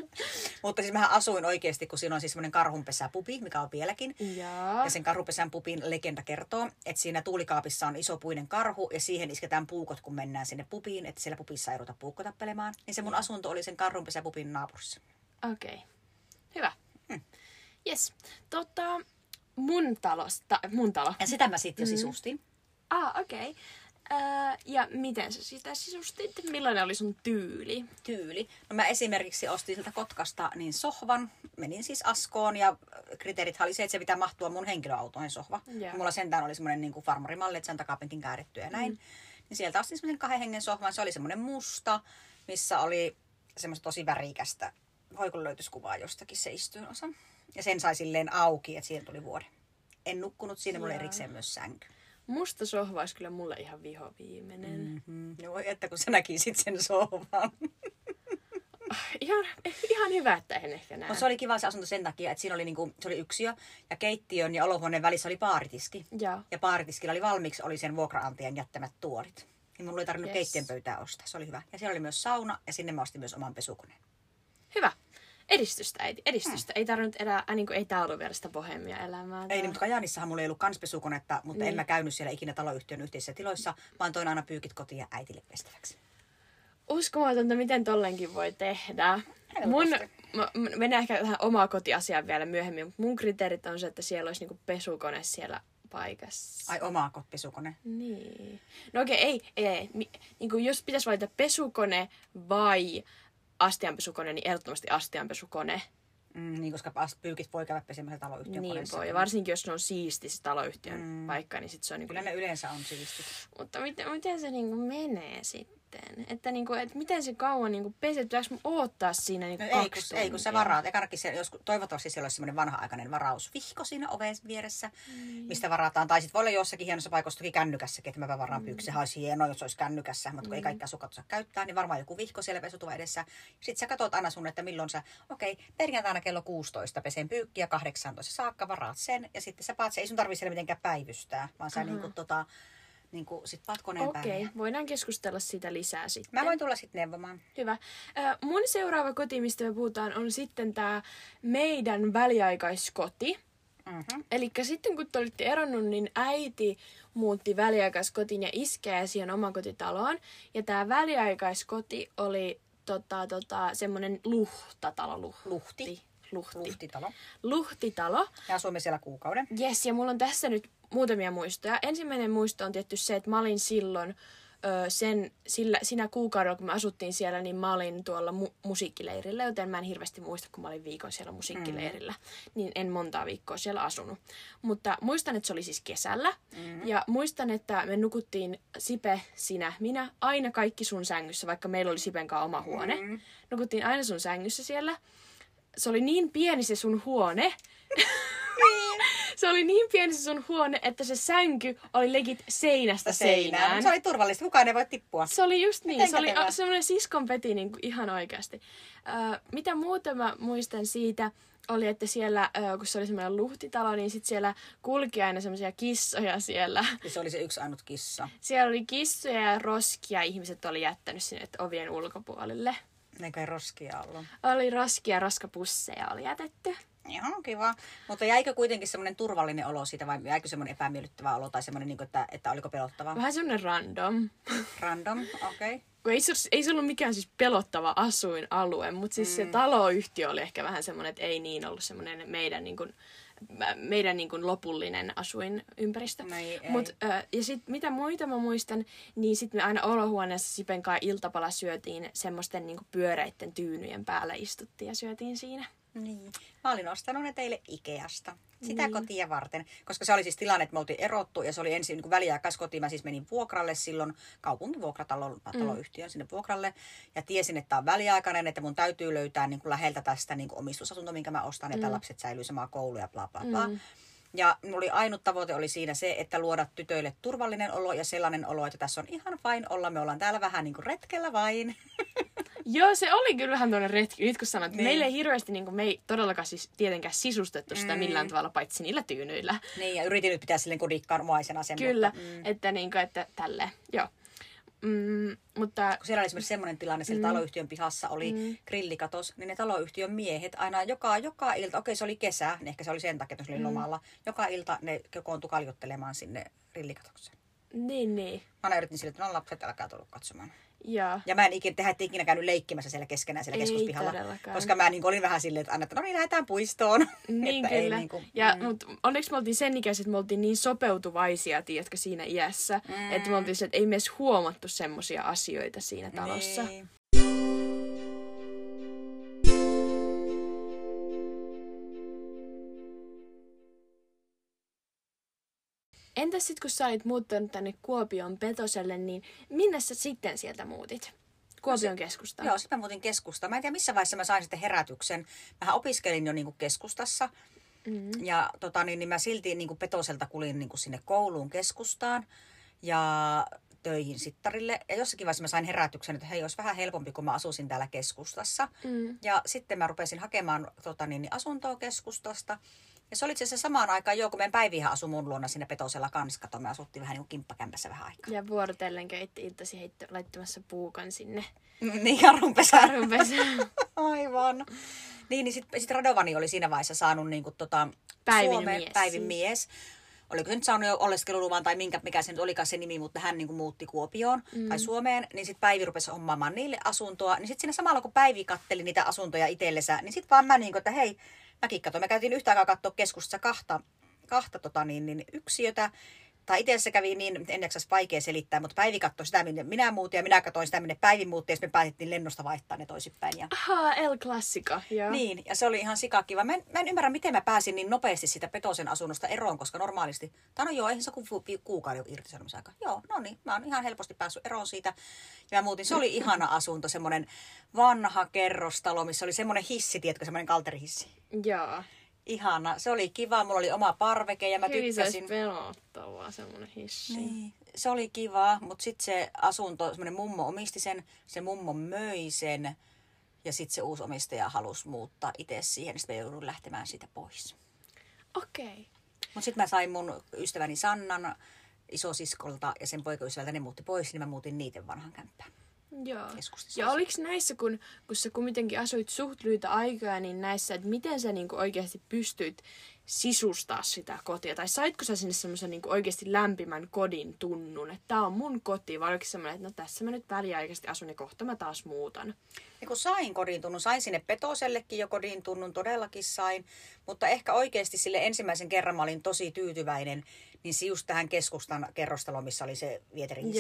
mutta siis mähän asuin oikeasti, kun siinä on siis semmoinen karhunpesäpupi, mikä on vieläkin. Ja. ja sen karhupesän pupin legenda kertoo, että siinä tuulikaapissa on iso puinen karhu ja siihen isketään puukot, kun mennään sinne pupiin, että siellä pupissa ei ruveta puukko tappelemaan. Niin se mun asunto oli sen karhunpesäpupin naapurissa. Okei. Okay. Hyvä. Hmm. Yes. Tota, mun talosta, mun talo. Ja sitä mä sitten jo mm. sisustin. Ah, okei. Okay. Öö, ja miten sä sitä sisustit? Millainen oli sun tyyli? Tyyli? No mä esimerkiksi ostin sieltä Kotkasta niin sohvan. Menin siis Askoon ja kriteerit oli se, että se pitää mahtua mun henkilöautoon sohva. Yeah. Mulla sentään oli semmoinen niin farmarimalli, että sen takapenkin kääritty ja näin. Mm. Niin sieltä ostin semmoisen kahden hengen sohvan. Se oli semmoinen musta, missä oli semmoista tosi värikästä. Voi kun löytyisi kuvaa jostakin se osa. Ja sen sai silleen auki, että siihen tuli vuode. En nukkunut siinä, mulla erikseen myös sänky. Musta sohva olisi kyllä mulle ihan viho viimeinen. Mm-hmm. No voi, että kun sä näkisit sen sohvan. ihan, ihan hyvä, että en ehkä näe. No, se oli kiva se asunto sen takia, että siinä oli, niinku, se oli yksiö ja keittiön ja olohuoneen välissä oli paaritiski. Ja, ja paaritiskillä oli valmiiksi oli sen vuokraantajan jättämät tuolit. Niin mulla ei tarvinnut yes. keittiön pöytää ostaa. Se oli hyvä. Ja siellä oli myös sauna ja sinne mä ostin myös oman pesukoneen. Hyvä edistystä, ei, edistystä. Hmm. Ei tarvinnut elää, äh, niin kuin, ei tää ollut vielä sitä bohemia elämää. Ei, niin, mutta Kajaanissahan mulla ei ollut kanspesukonetta, mutta niin. en mä käynyt siellä ikinä taloyhtiön yhteisissä tiloissa, vaan toin aina pyykit kotiin ja äitille pestäväksi. Uskomatonta, miten tollenkin voi tehdä. Mun, mä, mennään ehkä tähän omaa kotiasiaan vielä myöhemmin, mutta mun kriteerit on se, että siellä olisi niinku pesukone siellä paikassa. Ai oma pesukone? Niin. No okei, okay, ei, ei, ei. Niin kuin jos pitäisi valita pesukone vai astianpesukone, niin ehdottomasti astianpesukone. Mm, niin, koska pyykit voi käydä pesemässä taloyhtiön Niin voi. Ja varsinkin jos ne on siisti se taloyhtiön mm. paikka, niin sit se on niinku... Kyllä ne yleensä on siistit. Mutta miten, miten se niinku menee sitten? Että niinku, et miten se kauan niinku pesee? Pitääkö mun odottaa siinä niinku No kaksi ei, kun, tuntia? ei, kun sä varaat. Ekanakin se, jos, toivottavasti siellä olisi semmoinen vanha-aikainen varausvihko siinä oven vieressä, mm. mistä varataan. Tai sitten voi olla jossakin hienossa paikassa toki kännykässäkin, että mä varaan mm. pyyksi. Sehän olisi hienoa, jos olisi kännykässä, mutta kun mm. ei kaikki asukkaat osaa käyttää, niin varmaan joku vihko siellä pesutuva edessä. Sitten sä katsot aina sun, että milloin sä, okei, okay, perjantaina kello 16 pesen pyykkiä 18 saakka, varaat sen. Ja sitten sä paat se, ei sun tarvitse siellä mitenkään päivystää, vaan sä niin kuin, tota, niin kuin, sit paat koneen Okei, okay, voidaan keskustella siitä lisää sitten. Mä voin tulla sitten neuvomaan. Hyvä. Mun seuraava koti, mistä me puhutaan, on sitten tämä meidän väliaikaiskoti. Mm-hmm. Eli sitten kun te olitte eronnut, niin äiti muutti väliaikaiskotiin ja iskä jäi siihen omakotitaloon. Ja tämä väliaikaiskoti oli tota, tota, semmoinen luhtatalo. Luhti. Luhti. Luhti. Luhtitalo. Luhtitalo. Ja asuimme siellä kuukauden. Yes, ja mulla on tässä nyt muutamia muistoja. Ensimmäinen muisto on tietty se, että mä olin silloin sen, sillä, sinä kuukaudella, kun me asuttiin siellä, niin mä olin tuolla mu- musiikkileirillä, joten mä en hirveästi muista, kun mä olin viikon siellä musiikkileirillä. Niin en montaa viikkoa siellä asunut. Mutta muistan, että se oli siis kesällä. Mm. Ja muistan, että me nukuttiin Sipe, sinä, minä, aina kaikki sun sängyssä, vaikka meillä oli Sipen kanssa oma huone. Mm. Nukuttiin aina sun sängyssä siellä. Se oli niin pieni se sun huone, se oli niin pieni se sun huone, että se sänky oli legit seinästä seinään. Se oli turvallista, kukaan ei voi tippua. Se oli just niin. Miten Se oli kätevää. a- semmoinen siskonpeti niin kuin ihan oikeasti. Ö, mitä muuta mä muistan siitä, oli, että siellä, kun se oli semmoinen luhtitalo, niin sit siellä kulki aina semmoisia kissoja siellä. Ja se oli se yksi ainut kissa. Siellä oli kissoja ja roskia, ihmiset oli jättänyt sinne ovien ulkopuolelle. Eikä ei roskia ollut. Oli roskia ja roskapusseja oli jätetty. Ihan kiva. Mutta jäikö kuitenkin semmoinen turvallinen olo siitä vai jäikö semmoinen epämiellyttävä olo tai semmoinen, niin kuin, että, että oliko pelottava? Vähän semmoinen random. Random, okei. Okay. Kun ei se, ei se ollut mikään siis pelottava asuinalue, mutta siis mm. se taloyhtiö oli ehkä vähän semmoinen, että ei niin ollut semmoinen meidän, niin kuin, meidän niin kuin lopullinen asuinympäristö. No ei, ei. Mut, ö, ja sitten mitä muita mä muistan, niin sitten me aina olohuoneessa Sipen kanssa iltapala syötiin semmoisten niin kuin pyöreitten tyynyjen päällä istuttiin ja syötiin siinä. Niin. Mä olin ostanut ne teille Ikeasta. Sitä Niin. kotia varten. Koska se oli siis tilanne, että me oltiin erottu ja se oli ensin niin väliaikaiskoti. Mä siis menin vuokralle silloin kaupunkivuokratalon taloyhtiön sinne vuokralle. Ja tiesin, että tämä on väliaikainen, että mun täytyy löytää niin kuin läheltä tästä niin kuin omistusasunto, minkä mä ostan. Että lapset säilyy samaa koulu ja bla bla bla. Ja mulla oli ainut tavoite oli siinä se, että luoda tytöille turvallinen olo ja sellainen olo, että tässä on ihan vain olla. Me ollaan täällä vähän niin kuin retkellä vain. Joo, se oli kyllä vähän tuonne retki. Nyt kun sanoit, että Niin. meillä ei hirveästi, niin kuin, me ei todellakaan siis tietenkään sisustettu sitä millään tavalla, paitsi niillä tyynyillä. niin, ja yritin nyt pitää silleen kodikkaanomaisena sen. Kyllä, Mutta, mm. että, niin kuin, että tälleen, joo. Mm, mutta kun siellä oli esimerkiksi semmoinen tilanne, siellä mm. taloyhtiön pihassa oli mm. grillikatos, niin ne taloyhtiön miehet aina joka, joka ilta, okei se oli kesä, niin ehkä se oli sen takia, että se oli mm. lomalla, joka ilta ne kokoontui kaljottelemaan sinne grillikatokseen. niin, niin, Mä aina yritin sille, että no lapset, älkää tullut katsomaan. Joo. Ja mä en ikinä, tehdä ikinä käynyt leikkimässä siellä keskenään siellä Ei keskuspihalla. todellakaan. Koska mä niin olin vähän silleen, että, anna, että no niin, lähdetään puistoon. Niin että kyllä. Ei, niin kuin, ja, mm. mut onneksi me oltiin sen ikäiset, että me oltiin niin sopeutuvaisia, tiedätkö, siinä iässä. Mm. Että me oltiin se, että ei me edes huomattu semmoisia asioita siinä talossa. Niin. Entäs sitten, kun sä olit muuttanut tänne Kuopion Petoselle, niin minne sä sitten sieltä muutit? Kuopion keskustaan. Joo, sitten mä muutin keskustaan. Mä en tiedä, missä vaiheessa mä sain sitten herätyksen. Mähän opiskelin jo niin kuin keskustassa. Mm. Ja tota, niin, niin mä silti niin kuin Petoselta kulin niin kuin sinne kouluun keskustaan ja töihin sittarille. Ja jossakin vaiheessa mä sain herätyksen, että hei, olisi vähän helpompi, kun mä asuisin täällä keskustassa. Mm. Ja sitten mä rupesin hakemaan tota, niin, niin asuntoa keskustasta. Ja se oli itse asiassa samaan aikaan jo, kun meidän Päivihän asui mun luona siinä Petosella kanssa. Kato, me asuttiin vähän niin kuin kimppakämpässä vähän aikaa. Ja vuorotellen kävitte iltasi heitto, laittamassa puukan sinne niin, karhunpesään. karhunpesään. Aivan. Niin, niin sitten sit Radovani oli siinä vaiheessa saanut niin kuin, tota, Päivin Suomeen mies päivin siis. mies. Oliko se nyt saanut jo oleskeluluvan tai minkä, mikä se nyt olikaan se nimi, mutta hän niin kuin muutti Kuopioon mm. tai Suomeen. Niin sitten Päivi rupesi hommaamaan niille asuntoa. Niin sitten siinä samalla kun Päivi katteli niitä asuntoja itsellensä, niin sitten vaan mä niin kuin, että hei, mäkin katsoin. Me käytiin yhtä aikaa katsoa keskustassa kahta, kahta tota niin, niin, yksiötä. Tai itse se kävi niin, en jaksas vaikea selittää, mutta Päivi katsoi sitä, minne minä muutin, ja minä katsoin sitä, minne Päivi muutti, ja me päätettiin lennosta vaihtaa ne toisinpäin. Ja... Aha, El Classico, joo. Niin, ja se oli ihan sikakiva. Mä en, mä en ymmärrä, miten mä pääsin niin nopeasti sitä Petosen asunnosta eroon, koska normaalisti, tai no joo, eihän se kuin kuukauden irtisanomisaika. Joo, no niin, mä oon ihan helposti päässyt eroon siitä. Ja mä muutin, se oli ihana asunto, semmoinen vanha kerrostalo, missä oli semmoinen hissi, tiedätkö, semmoinen kalterihissi. Joo. Ihana, se oli kiva, mulla oli oma parveke ja mä tykkäsin. olisi pelottavaa, semmoinen hissi. Niin, se oli kiva, mutta sitten se asunto, semmoinen mummo omisti sen, se mummo möi sen ja sitten se uusi omistaja halusi muuttaa itse siihen, niin sitten mä joudun lähtemään siitä pois. Okei. Okay. Mutta sitten mä sain mun ystäväni Sannan isosiskolta ja sen poikaystävältä, ne muutti pois, niin mä muutin niiden vanhan kämppään. Joo. Keskustassa Ja oliko näissä, kun, kun sä kuitenkin asuit suht lyhyitä aikaa, niin näissä, että miten sä niinku oikeasti pystyit sisustaa sitä kotia? Tai saitko sä sinne semmoisen niinku oikeasti lämpimän kodin tunnun, että tää on mun koti, vai oliko semmoinen, että no tässä mä nyt väliaikaisesti asun ja kohta mä taas muutan? Ja kun sain kodin tunnun, sain sinne Petosellekin jo kodin tunnun, todellakin sain. Mutta ehkä oikeasti sille ensimmäisen kerran mä olin tosi tyytyväinen, niin just tähän keskustan kerrostaloon, missä oli se vieterihissi.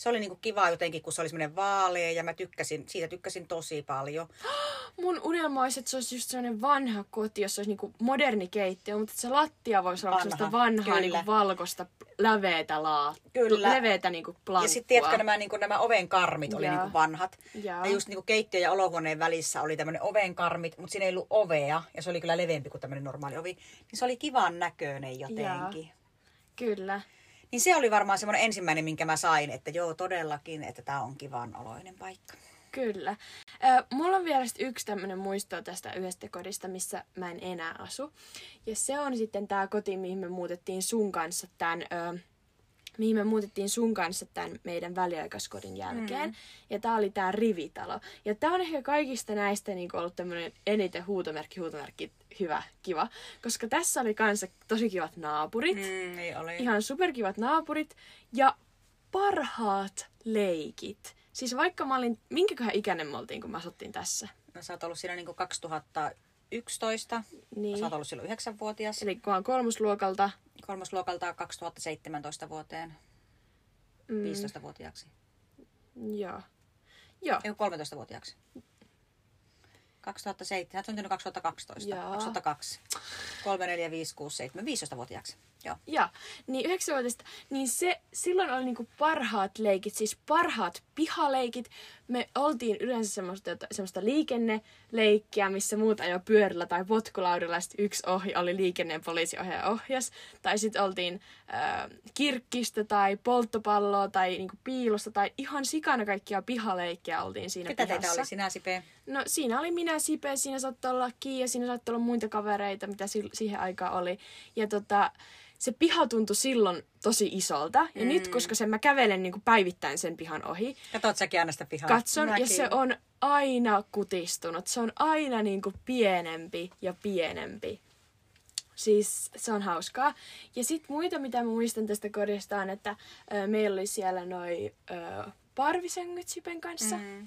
Se oli niinku kiva jotenkin, kun se oli semmoinen vaalea ja mä tykkäsin, siitä tykkäsin tosi paljon. Mun unelma olisi, että se olisi just sellainen vanha koti, jossa olisi niinku moderni keittiö, mutta että se lattia voisi olla Vanha, sellaista vanhaa kyllä. niinku valkoista leveätä laa. Kyllä. Leveätä niinku plankkua. Ja sitten tiedätkö, nämä, niin nämä ovenkarmit oli Joo. niin vanhat. Joo. Ja just niin keittiö ja olohuoneen välissä oli tämmöinen ovenkarmit, mutta siinä ei ollut ovea. Ja se oli kyllä leveämpi kuin tämmöinen normaali ovi. Niin se oli kivan näköinen jotenkin. Kyllä. Niin se oli varmaan semmoinen ensimmäinen, minkä mä sain, että joo todellakin, että tämä on kivan oloinen paikka. Kyllä. Mulla on vielä yksi tämmöinen muisto tästä yhdestä kodista, missä mä en enää asu. Ja se on sitten tämä koti, mihin me muutettiin sun kanssa tämän... mihin me muutettiin sun kanssa tämän meidän väliaikaiskodin jälkeen. Mm. Ja tää oli tää rivitalo. Ja tää on ehkä kaikista näistä niin ollut tämmönen eniten huutomerkki, huutomerkki, hyvä, kiva. Koska tässä oli kanssa tosi kivat naapurit. Mm. Ei ole. Ihan superkivat naapurit. Ja parhaat leikit. Siis vaikka mä olin, minkäköhän ikäinen me oltiin, kun me asuttiin tässä? No, sä oot ollut siinä niin 2011. Niin. Sä oot ollut silloin 9-vuotias. Eli kun on kolmosluokalta, Kolmosluokalta 2017 vuoteen. Mm. 15-vuotiaaksi. joo. Joo, Ei 13-vuotiaaksi. 2007, sä oot syntynyt 2012. Joo. 2002. 3, 4, 5, 6, 7, 15-vuotiaaksi. Joo. Joo, niin yhdeksänvuotista, niin se, silloin oli niinku parhaat leikit, siis parhaat pihaleikit. Me oltiin yleensä semmoista, semmoista liikenneleikkiä, missä muut ajoi pyörillä tai potkulaudilla, ja yksi ohi oli liikenne- ja poliisiohjaaja ohjas. Tai sitten oltiin äh, kirkkistä tai polttopalloa tai niinku piilosta tai ihan sikana kaikkia pihaleikkiä oltiin siinä Ketä pihassa. teitä oli sinä, Sipe? No siinä oli minä, Sipe, siinä saattoi olla Kiia, siinä saattoi olla muita kavereita, mitä si- siihen aikaan oli. Ja tota, se piha tuntui silloin tosi isolta. Ja mm. nyt, koska sen mä kävelen niin kuin päivittäin sen pihan ohi, Katsot säkin aina sitä pihaa? katson ja Mäkin. se on aina kutistunut. Se on aina niin kuin pienempi ja pienempi. Siis se on hauskaa. Ja sitten muita, mitä mä muistan tästä kodista on, että ö, meillä oli siellä noi ö, parvisängyt Sipen kanssa. Mm.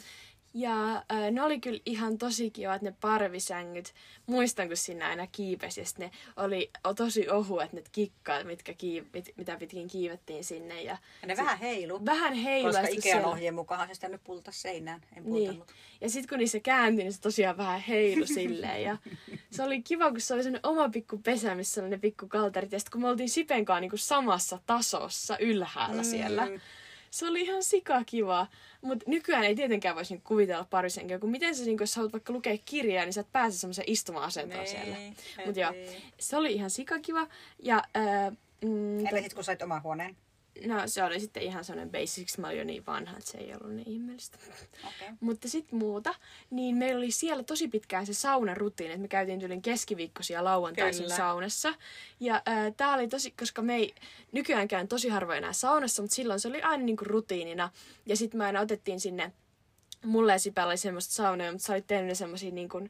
Ja äh, ne oli kyllä ihan tosi kivat ne parvisängyt. Muistan, kun siinä aina kiipesi ja sit ne oli tosi ohuet ne kikkaat, mitkä kiiv- mit, mitä pitkin kiivettiin sinne. Ja, Ja ne vähän heilu. vähän heilua. Koska sit Ikean ohjeen mukaan se sitä nyt pulta seinään. En Niin. pultanut. Ja sitten kun niissä kääntyi, niin se tosiaan vähän heilu silleen. Ja se oli kiva, kun se oli sellainen oma pikku pesä, missä oli ne pikku kalterit. Ja sitten kun me oltiin Sipenkaan niin samassa tasossa ylhäällä mm. siellä. Se oli ihan sika kiva. Mutta nykyään ei tietenkään voisi niinku kuvitella parisenkin, kun miten se, niinku, jos haluat vaikka lukea kirjaa, niin sä et pääse semmoiseen istuma-asentoon Niin, siellä. Mutta joo, se oli ihan sikakiva. Ja äh, mm, Entä to- sitten kun sait oman huoneen? No, se oli sitten ihan sellainen basics. Mä olin jo niin vanha, että se ei ollut niin ihmeellistä. Okei. Mutta sitten muuta, niin meillä oli siellä tosi pitkään se saunarutiini, että me käytiin tyylin keskiviikkoisia lauantaisin Kyllä. saunassa. Ja äh, tää oli tosi, koska me ei nykyään käyn tosi harvoin enää saunassa, mutta silloin se oli aina niinku rutiinina. Ja sitten me aina otettiin sinne, mulle ja Sipä oli semmoista saunoja, mutta sä olit tehnyt ne semmosia niinku,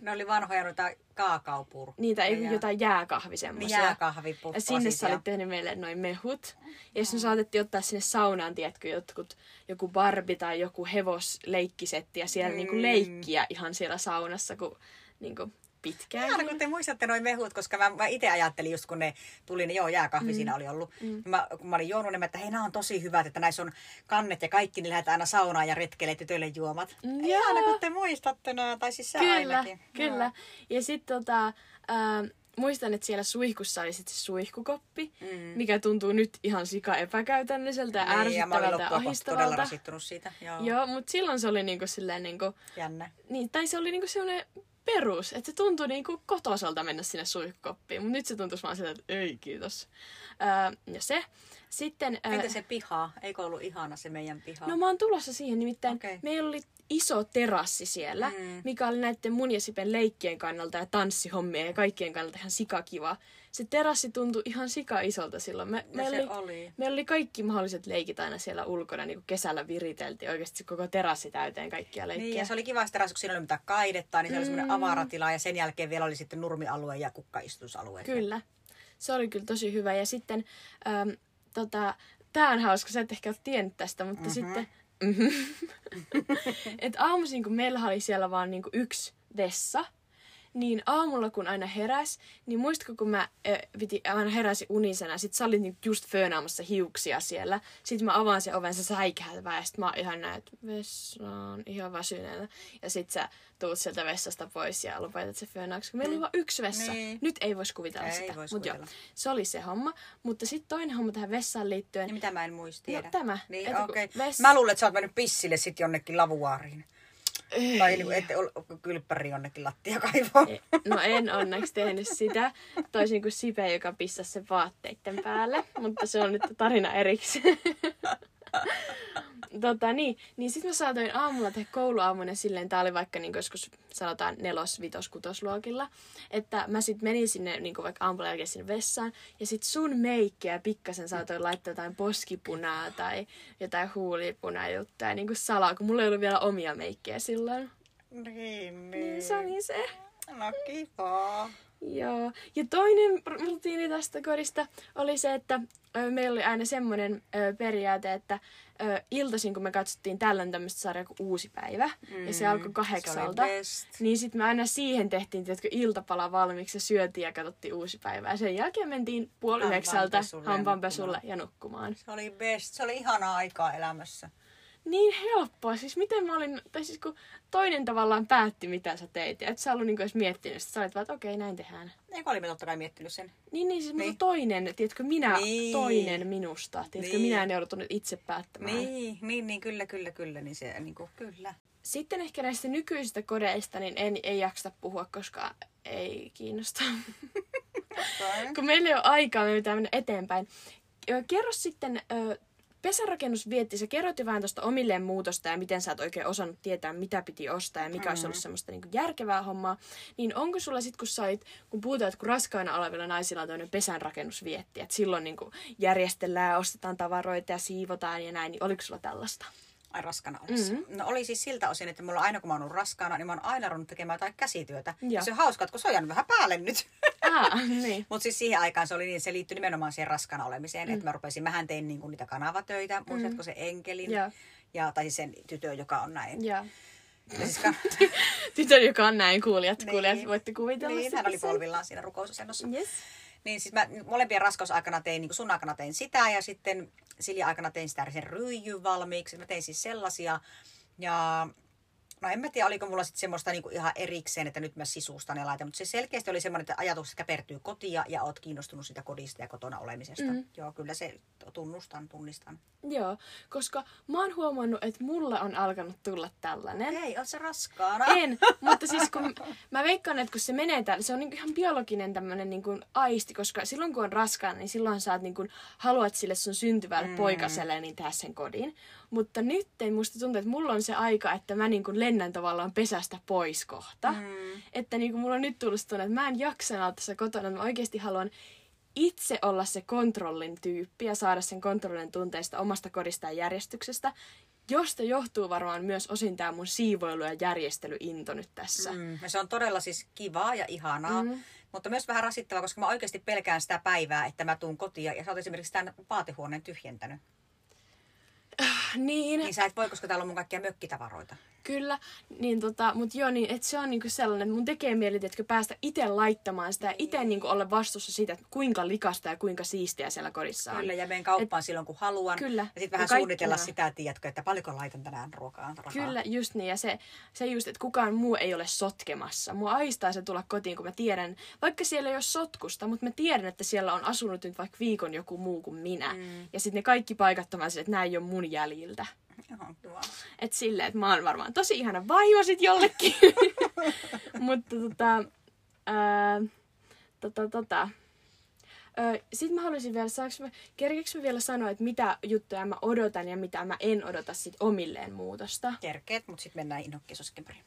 Ne oli vanhoja noita kaakaupur. niitä ei jotain jääkahvi Niin semmoisia. jääkahvipuppasia. Ja sinne sä olit tehnyt meille noin mehut. Ja jos me saatettiin ottaa sinne saunaan, tiedätkö, jotkut, joku barbi tai joku hevosleikkisetti ja siellä mm. niinku leikkiä ihan siellä saunassa, kun niinku, pitkään. Aina kun te muistatte noin mehut, koska mä, mä itse ajattelin just kun ne tuli, niin joo, jääkahvi mm. siinä oli ollut. Mm. Mä, kun mä olin juonut ne, että hei, nämä on tosi hyvät, että näissä on kannet ja kaikki, niin lähdetään aina saunaan ja retkeille tytöille juomat. Mm. Aina kun te muistatte nämä, tai siis sä kyllä, ainakin. Kyllä, joo. Ja sitten tota, äh, muistan, että siellä suihkussa oli sitten suihkukoppi, mm. mikä tuntuu nyt ihan sika epäkäytännölliseltä ja niin, ärsyttävältä ja ahistavalta. todella rasittunut siitä. Joo, joo mutta silloin se oli niinku silleen niinku... Jännä. Niin, tai se oli niinku sellainen perus, että se tuntui niinku kotosalta mennä sinne suihkukoppiin, mutta nyt se tuntuisi vaan siltä, että ei kiitos. Öö, ja se. Sitten, Entä se piha? Eikö ollut ihana se meidän piha? No mä oon tulossa siihen, nimittäin okay. meillä oli iso terassi siellä, mm. mikä oli näiden mun ja Sipen leikkien kannalta ja tanssihommien ja kaikkien kannalta ihan sikakiva. Se terassi tuntui ihan sika isolta silloin. Me, no meillä, oli, oli. meillä oli kaikki mahdolliset leikit aina siellä ulkona, niin kuin kesällä viriteltiin oikeasti se koko terassi täyteen kaikkia leikkiä. Niin, ja se oli kiva se terassi, kun siinä oli mitään kaidetta, niin se mm. oli semmoinen avaratila ja sen jälkeen vielä oli sitten nurmialue ja kukkaistusalue. Kyllä. Se oli kyllä tosi hyvä. Ja sitten, ähm, tota, tää on hauska, sä et ehkä ole tiennyt tästä, mutta mm-hmm. sitten Mm-hmm. Et aamuisin, kun meillä oli siellä vaan niinku yksi vessa, niin aamulla kun aina heräs, niin muistatko kun mä äh, piti, aina heräsi unisena, sit sä olit niinku just föönaamassa hiuksia siellä. Sitten mä avaan sen oven, sä säikähtävää, ja sit mä ihan näet vessaan ihan väsyneenä. Ja sit sä tuut sieltä vessasta pois ja lopetat se föönaaksi. Kun meillä mm. oli vaan yksi vessa. Niin. Nyt ei voisi kuvitella ei sitä. Vois Mut kuvitella. joo, se oli se homma. Mutta sitten toinen homma tähän vessaan liittyen. Niin mitä mä en muista. No, tämä. Niin, Että kun okei. vess- Mä luulen, että sä oot mennyt pissille sit jonnekin lavuaariin. Ei. Tai niin, ette ole kylppäri jonnekin lattiakaivoon. E- No en onneksi tehnyt sitä, toisin kuin Sipe, joka pissasi sen vaatteiden päälle, mutta se on nyt tarina erikseen. Tota, niin, niin sitten mä saatoin aamulla tehdä kouluaamuna silleen, tää oli vaikka niin joskus sanotaan nelos, vitos, kutosluokilla, että mä sitten menin sinne niin vaikka aamulla jälkeen sinne vessaan, ja sitten sun meikkiä pikkasen saatoin laittaa jotain poskipunaa tai jotain huulipunaa juttuja niin kuin salaa, kun mulla ei ollut vielä omia meikkejä silloin. Niin, Niin niin. se oli se. No kivaa. Joo. Ja toinen rutiini tästä kodista oli se, että meillä oli aina semmoinen periaate, että ö, iltaisin kun me katsottiin tällöin tämmöistä sarjaa kuin Uusi päivä, mm, ja se alkoi kahdeksalta, Se niin sitten me aina siihen tehtiin tiedätkö, iltapala valmiiksi ja syötiin ja katsottiin Uusi päivä. Ja sen jälkeen mentiin puoli yhdeksältä hampaanpesulle ja nukkumaan. Se oli best. Se oli ihanaa aikaa elämässä. Niin helppoa. Siis miten mä olin, tai siis kun toinen tavallaan päätti mitä sä teit, ja et sä ollut niinku edes miettinyt. Sä olit vaan, että okei, näin tehdään. Eikö olimme totta kai miettinyt sen? Niin, niin siis Niin. niin. toinen, tiedätkö, minä Niin. toinen minusta. Tiedätkö, Niin. niin. minä en joutunut itse päättämään. Niin, niin, niin, kyllä, kyllä, kyllä. Niin se, niin kuin, kyllä. Sitten ehkä näistä nykyisistä kodeista, niin en, ei jaksa puhua, koska ei kiinnosta. Kun meillä ei ole aikaa, me pitää mennä eteenpäin. Kerro sitten, pesärakennus vietti, sä kerroit jo vähän tuosta omilleen muutosta ja miten sä et oikein osannut tietää, mitä piti ostaa ja mikä mm. olisi ollut semmoista niin järkevää hommaa. Niin onko sulla sitten, kun sä olit, kun puhutaan, että kun raskaana olevilla naisilla on tämmöinen pesänrakennus vietti, että silloin niin järjestellään ja ostetaan tavaroita ja siivotaan ja näin, niin oliko sulla tällaista? Ai raskana ollessa. Mm-hmm. No oli siis siltä osin, että mulla aina kun mä oon ollut raskaana, niin mä oon aina ruvennut tekemään jotain käsityötä. Ja Joo. se on hauskaa, että kun se on jäänyt vähän päälle nyt. Ah, niin. Mutta siis siihen aikaan se oli niin, se liittyi nimenomaan siihen raskana olemiseen, mm. että mä rupesin, mähän tein niinku niitä kanavatöitä, muistatko se enkelin? Joo. Ja, tai siis sen tytön, joka on näin. Ja Ja siis tytön, joka on näin kuulijat, Niin. kuulijat, voitte kuvitella niin, hän oli polvillaan siinä rukousasennossa. Yes. Niin siis mä molempien raskausaikana tein, niin kuin sun aikana tein sitä ja sitten Silja aikana tein sitä sen ryijyn valmiiksi. Mä tein siis sellaisia ja no en mä tiedä oliko mulla sitten semmoista niinku ihan erikseen, että nyt mä sisustan ja laitan, mutta se selkeästi oli semmoinen, että ajatukset käpertyy kotia ja oot kiinnostunut sitä kodista ja kotona olemisesta. Mm. Joo, kyllä se tunnustan, tunnistan. Joo, koska mä oon huomannut, että mulla on alkanut tulla tällainen. Hei, oot sä raskaana? En, mutta siis kun mä veikkaan, että kun se menee täällä, se on niinku ihan biologinen tämmönen niinku aisti, koska silloin kun on raskaana, niin silloin sä oot niinku, haluat sille sun syntyvälle mm. poikaselle niin tehdä sen kodin. Mutta nyt musta tuntuu, että mulla on se aika, että mä niinku lennän tavallaan pesästä pois kohta. Mm. Että niinku mulla on nyt tullut tunne, että mä en jaksa tässä kotona, mä oikeasti haluan itse olla se kontrollin tyyppi ja saada sen kontrollin tunteista omasta kodista ja järjestyksestä, josta johtuu varmaan myös osin tämä mun siivoilu- ja järjestelyinto nyt tässä. Mm. Se on todella siis kivaa ja ihanaa, mm. mutta myös vähän rasittavaa, koska mä oikeasti pelkään sitä päivää, että mä tuun kotiin ja sä oot esimerkiksi tämän vaatehuoneen tyhjentänyt. Niin, Niin sä et voi, koska täällä on mun kaikkia mökkitavaroita. Kyllä, niin tota, mut joo, niin, että se on niinku sellainen, että mun tekee mieli, että päästä itse laittamaan sitä ja itse niinku olla vastuussa siitä, että kuinka likasta ja kuinka siistiä siellä kodissa on. Kyllä, ja menen kauppaan Et, silloin kun haluan. Kyllä. Ja sitten vähän Ja suunnitella sitä, tiedätkö, että paljonko laitan tänään ruokaa. Rahaa. Kyllä, just niin. Ja se, se just, että kukaan muu ei ole sotkemassa. Mua aistaa se tulla kotiin, kun mä tiedän, vaikka siellä ei ole sotkusta, mutta mä tiedän, että siellä on asunut nyt vaikka viikon joku muu kuin minä. Mm. Ja sitten ne kaikki paikat on että nämä ei ole mun jäljiltä. Ihan kiva. Et silleen, että mä oon varmaan tosi ihana vaimo sit jollekin. Mutta tota, ää, tota, tota. Sitten mä haluaisin vielä, saaks mä, kerkeekö mä vielä sanoa, että mitä juttuja mä odotan ja mitä mä en odota sit omilleen muutosta. Kerkeet, mutta sitten mennään innokkisosken pari.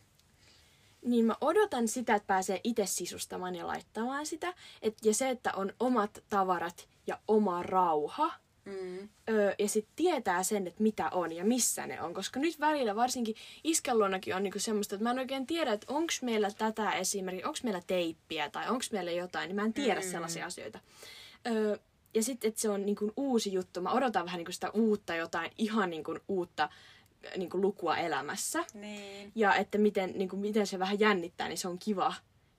Niin mä odotan sitä, että pääsee itse sisustamaan ja laittamaan sitä. Et, ja se, että on omat tavarat ja oma rauha. Mm. Öö, ja sitten tietää sen, että mitä on ja missä ne on. Koska nyt välillä varsinkin iskän luonakin on niinku semmoista, että mä en oikein tiedä, että onko meillä tätä esimerkiksi, onko meillä teippiä tai onko meillä jotain, niin mä en tiedä mm. sellaisia asioita. Öö, ja sitten, että se on niinku uusi juttu. Mä odotan vähän niinku sitä uutta jotain, ihan niinku uutta niinku lukua elämässä. Niin. Ja että miten, niinku, miten se vähän jännittää, niin se on kiva.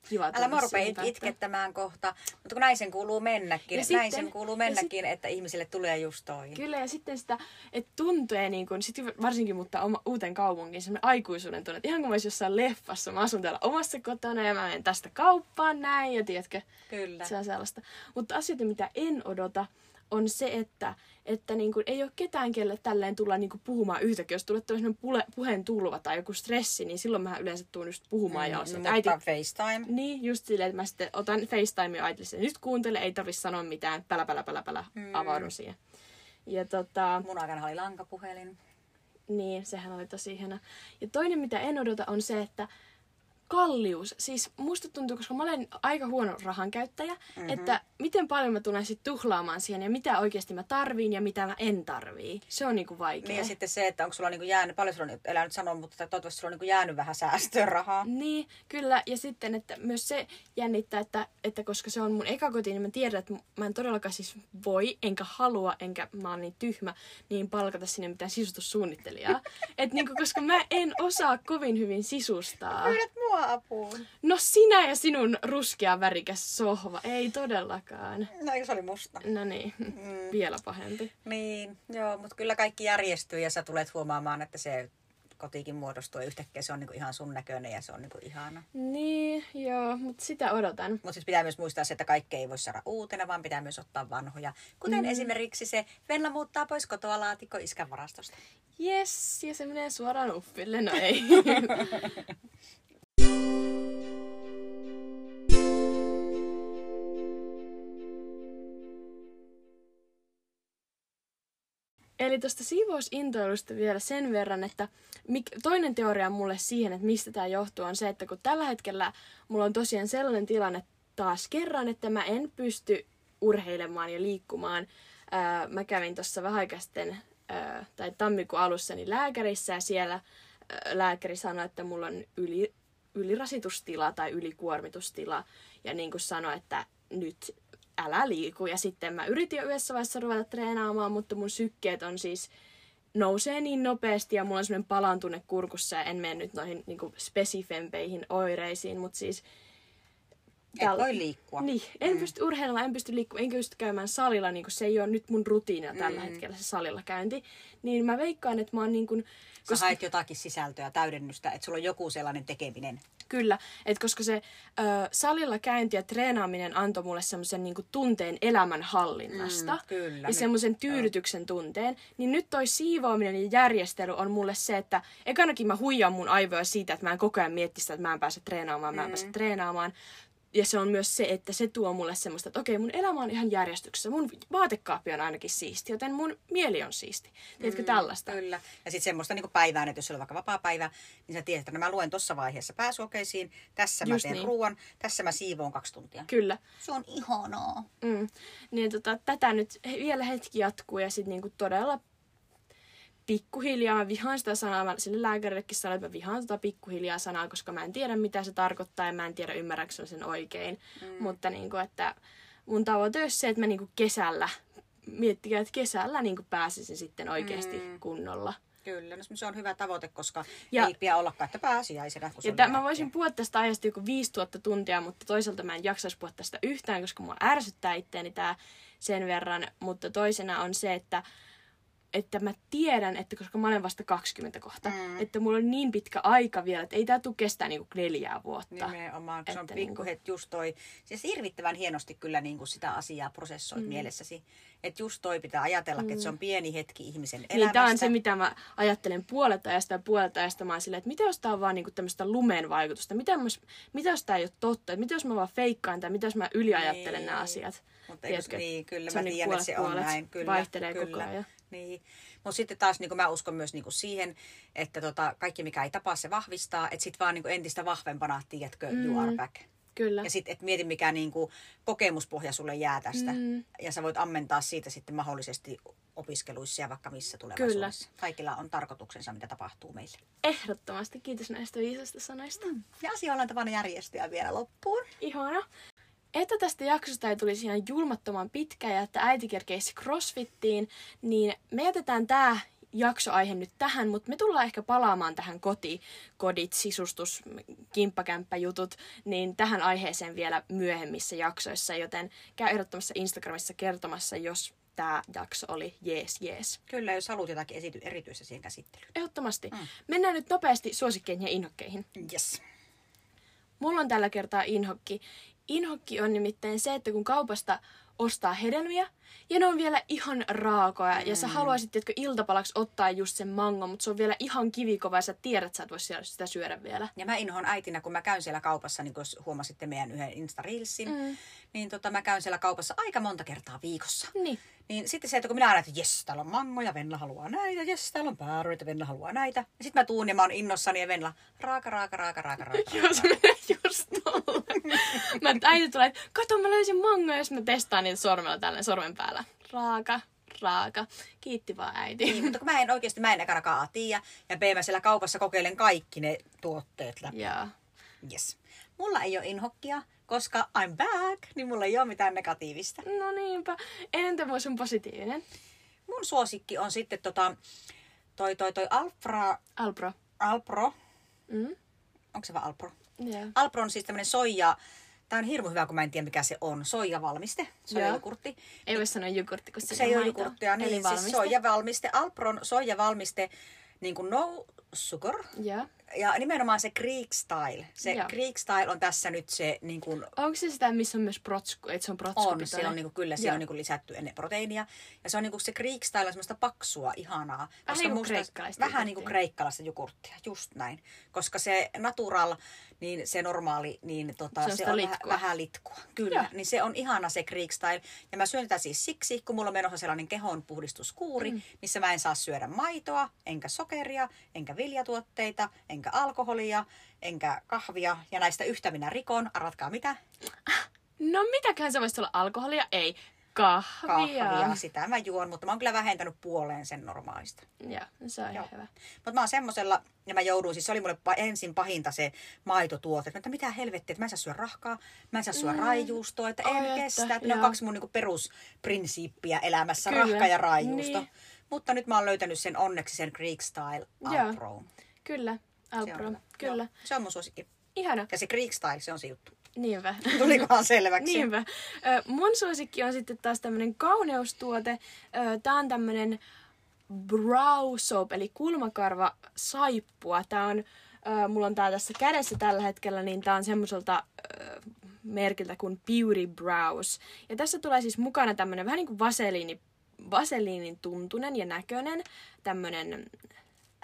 Kiva Älä mä rupea itkettämään kohta, mutta kun näin sen kuuluu mennäkin, Ja sitten- sen kuuluu mennäkin, että ihmisille tulee just toi. Kyllä, ja sitten sitä, että tuntee niin kuin, sit varsinkin mutta oma, uuteen kaupunkiin, semmoinen aikuisuuden tunne, että ihan kuin mä jossain leffassa, mä asun täällä omassa kotona ja mä menen tästä kauppaan näin, ja tiedätkö, Kyllä. se on sellaista. Mutta asioita, mitä en odota, on se, että, että niin kuin, ei ole ketään, kelle tälleen tulla niin kuin puhumaan yhtäkkiä. Jos tulee tämmöinen pule, puheen tulva tai joku stressi, niin silloin mä yleensä tuun just puhumaan. ja Mm, että mutta äiti, FaceTime. niin, just silleen, että mä sitten otan FaceTime ja äitille nyt kuuntele, ei tarvi sanoa mitään, pälä, pälä, pälä, pälä, mm. avaudun siihen. Ja tota, Mun aikana oli lankapuhelin. niin, sehän oli tosi ihana. Ja toinen, mitä en odota, on se, että kallius. Siis musta tuntuu, koska mä olen aika huono rahan käyttäjä, mm-hmm. että miten paljon mä tulen sitten tuhlaamaan siihen ja mitä oikeasti mä tarviin ja mitä mä en tarvii. Se on niinku vaikea. Niin ja sitten se, että onko sulla niinku jäänyt, paljon sulla on, elää nyt sanoa, mutta toivottavasti sulla on niinku jäänyt vähän säästörahaa. Niin, kyllä. Ja sitten, että myös se jännittää, että, että koska se on mun eka koti, niin mä tiedän, että mä en todellakaan siis voi, enkä halua, enkä mä oon niin tyhmä, niin palkata sinne mitään sisustussuunnittelijaa. Et niinku, koska mä en osaa kovin hyvin sisustaa. Pyydät mua apuun. No sinä ja sinun ruskea värikäs sohva. Ei todellakaan. No eikö se oli musta? No niin, Mm. vielä pahempi. Niin, joo, mutta kyllä kaikki järjestyy ja sä tulet huomaamaan, että se kotikin muodostuu ja yhtäkkiä se on niinku ihan sun näköinen ja se on niinku ihana. Niin, joo, mutta sitä odotan. Mutta siis pitää myös muistaa se, että kaikki ei voi saada uutena, vaan pitää myös ottaa vanhoja. Kuten mm. esimerkiksi se Venla muuttaa pois kotoa laatikko iskän varastosta. Yes, ja se menee suoraan uppille. No ei. Eli tuosta siivousintoilusta vielä sen verran, että toinen teoria mulle siihen, että mistä tämä johtuu, on se, että kun tällä hetkellä mulla on tosiaan sellainen tilanne taas kerran, että mä en pysty urheilemaan ja liikkumaan. Mä kävin tuossa vähän aikaa sitten, tai tammikuun alussa niin lääkärissä ja siellä ää, lääkäri sanoi, että mulla on yli, ylirasitustila tai ylikuormitustila. Ja niin kuin sanoi, että nyt älä liiku. Ja sitten mä yritin jo yhdessä vaiheessa ruveta treenaamaan, mutta mun sykkeet on siis nousee niin nopeasti ja mulla on semmoinen palantunne kurkussa ja en mene nyt noihin niin spesifempeihin oireisiin, mutta siis... Et voi liikkua. Niin, en mm. pysty urheilemaan, en pysty liikkumaan, enkä pysty käymään salilla, niin se ei ole nyt mun rutiina tällä Mm. hetkellä se salilla käynti. Niin mä veikkaan, että mä oon niin kuin, Sä haet jotakin sisältöä, täydennystä, että sulla on joku sellainen tekeminen. Kyllä, että koska se ö, salilla käynti ja treenaaminen antoi mulle semmoisen niinku tunteen elämänhallinnasta Mm, kyllä, ja semmoisen tyydytyksen tunteen, niin nyt toi siivoaminen ja järjestely on mulle se, että ekanakin mä huijaan mun aivoja siitä, että mä en koko ajan mietti sitä, että mä en pääse treenaamaan, mä en Mm. pääse treenaamaan. Ja se on myös se, että se tuo mulle semmoista, että okei, mun elämä on ihan järjestyksessä. Mun vaatekaappi on ainakin siisti, joten mun mieli on siisti. Tiedätkö tällaista? Kyllä. Ja sitten semmoista niin päivää, että jos sulla on vaikka vapaa päivä, niin sä tiedät, että no mä luen tuossa vaiheessa pääsuokeisiin, tässä mä Just teen niin. ruoan, tässä mä siivoon kaksi tuntia. Kyllä. Se on ihanaa. Mm. Niin tota, tätä nyt vielä hetki jatkuu ja sitten niinku todella pikkuhiljaa, mä vihaan sitä sanaa, mä sille lääkärillekin sanoin, että mä vihaan tota pikkuhiljaa sanaa, koska mä en tiedä mitä se tarkoittaa ja mä en tiedä ymmärränkö mä sen oikein. Mm. Mutta niinku, että mun tavoite olisi se, että mä niinku kesällä miettikää, että kesällä niin pääsisin sitten oikeasti mm. kunnolla. Kyllä, no se on hyvä tavoite, koska ja, ei pidä ollakaan, että pääsiäisenä. ja tämän, mä voisin puhua tästä ajasta joku 5000 tuntia, mutta toisaalta mä en jaksaisi puhua tästä yhtään, koska mua ärsyttää itteeni tämä sen verran. Mutta toisena on se, että että mä tiedän, että koska mä olen vasta 20 kohta, mm. että mulla on niin pitkä aika vielä, että ei tää tule kestää niinku neljää vuotta. Nimenomaan, se on pikku niinku... just toi, siis hirvittävän hienosti kyllä niinku sitä asiaa prosessoit mm. mielessäsi. Että just toi pitää ajatella, mm. että se on mm. pieni hetki ihmisen elämästä. Niin, tää on se, mitä mä ajattelen puolet ajasta ja puolet ajasta mä silleen, että mitä jos tää on vaan niinku tämmöistä lumeen vaikutusta, mitä, jos, mitä jos tää ei ole totta, että mitä jos mä vaan feikkaan tai mitä jos mä yliajattelen niin. nämä asiat. Mutta niin, kyllä mä tiedän, että se on näin. Kyllä, vaihtelee kyllä. koko ajan. Niin. Mutta sitten taas niin mä uskon myös niin siihen, että tota, kaikki mikä ei tapaa se vahvistaa, että sitten vaan niin entistä tiedätkö, mm. you are back. Kyllä. Ja sitten, että mieti mikä niin kuin, kokemuspohja sulle jää tästä. Mm. Ja sä voit ammentaa siitä sitten mahdollisesti opiskeluissa ja vaikka missä tulevaisuudessa. Kyllä. Kaikilla on tarkoituksensa, mitä tapahtuu meille. Ehdottomasti. Kiitos näistä viisasta sanoista. Mm. Ja asioilla on tapana järjestyä vielä loppuun. Ihana. Että tästä jaksosta ei tulisi ihan julmattoman pitkä ja että äiti kerkeisi crossfittiin, niin me jätetään tämä jaksoaihe nyt tähän, mutta me tullaan ehkä palaamaan tähän koti, kodit, sisustus, kimppakämppäjutut, niin tähän aiheeseen vielä myöhemmissä jaksoissa, joten käy ehdottomassa Instagramissa kertomassa, jos tämä jakso oli jees jees. Kyllä, jos haluat jotakin esity erityistä siihen käsittelyyn. Ehdottomasti. Mm. Mennään nyt nopeasti suosikkeihin ja inhokkeihin. Yes. Mulla on tällä kertaa inhokki. Inhokki on nimittäin se, että kun kaupasta ostaa hedelmiä, ja ne on vielä ihan raakoja, mm. ja sä mm. haluaisit, että iltapalaksi ottaa just sen mango, mutta se on vielä ihan kivikova, ja sä tiedät, että sä et voi sitä syödä vielä. Ja mä inhoan äitinä, kun mä käyn siellä kaupassa, niin kun huomasitte meidän yhden Insta-reelsin, mm. niin tota, mä käyn siellä kaupassa aika monta kertaa viikossa. Niin. Niin sitten se, että kun minä aina, että jes, täällä on mangoja, Venla haluaa näitä, jes, täällä on pääryitä, Venla haluaa näitä. Ja sitten mä tuun ja mä oon innossani ja Venla, raaka, raaka, raaka, raaka, raaka. Joo, se menee just tolle. mä äiti tulee, kato mä löysin mangoja, jos mä testaan niitä sormella tällä sormen päällä. Raaka, raaka. Kiitti vaan äiti. Niin, mutta kun mä en oikeasti, mä en ekanakaan tiedä. Ja B, mä siellä kaupassa kokeilen kaikki ne tuotteet läpi. Joo. Yes. Mulla ei ole inhokkia, koska I'm back, niin mulla ei ole mitään negatiivista. No niinpä. Entä mun sun positiivinen? Mun suosikki on sitten tota, toi, toi, toi Alfra... Alpro. Alpro. Mm. Onko se vaan Alpro? Yeah. Alpro on siis tämmönen soija... Tämä on hirmu hyvä, kun mä en tiedä mikä se on. Soijavalmiste, soijajukurtti. Ei voi sanoa jukurtti, kun se ei ole jukurttia. Niin, siis soijavalmiste. Alpron soijavalmiste, niin kuin no sugar. Yeah ja nimenomaan se Greek style. Se Joo. Greek style on tässä nyt se... Niin kuin, Onko se sitä, missä on myös protsku, että se on protsku? On, se on niin kuin, kyllä, se on niin lisätty ennen proteiinia. Ja se on niin kuin se Greek style on semmoista paksua, ihanaa. Vähän niin kuin kreikkalaista Vähän niin kuin kreikkalaista jukurttia, just näin. Koska se natural, niin se normaali, niin tota, se on, se on litkua. Vähän, vähän litkua. Kyllä, Joo. niin se on ihana se Greek style. Ja mä syön tätä siis siksi, kun mulla on menossa sellainen kehonpuhdistuskuuri, mm. missä mä en saa syödä maitoa, enkä sokeria, enkä viljatuotteita, enkä alkoholia, enkä kahvia. Ja näistä yhtä minä rikon. Arvatkaa mitä? No mitäköhän se voisi olla? Alkoholia? Ei. Kahvia. Kahvia, sitä mä juon, mutta mä oon kyllä vähentänyt puoleen sen normaalista. Joo, se on Joo. hyvä. Mutta mä oon semmosella, ja mä jouduin, siis se oli mulle ensin pahinta se maitotuote, että mitä helvettiä, että mä en saa syödä rahkaa, mä en saa syödä mm. raijuustoa, että en että, kestä. Että ne on kaksi mun niinku perusprinsiippiä elämässä, kyllä. rahka ja raijuusto. Niin. Mutta nyt mä oon löytänyt sen onneksi sen Greek Style Alpro. Kyllä, Alpro, se kyllä. Joo, se on mun suosikki. Ihana. Ja se Greek Style, se on se juttu. Niinpä. Tulikohan selväksi? Niinpä. mun suosikki on sitten taas tämmönen kauneustuote. Tää on tämmönen brow soap, eli kulmakarva saippua. Tää on, mulla on tää tässä kädessä tällä hetkellä, niin tää on semmoiselta merkiltä kuin Beauty Brows. Ja tässä tulee siis mukana tämmönen vähän niin kuin vaseliini, vaseliinin tuntunen ja näköinen tämmönen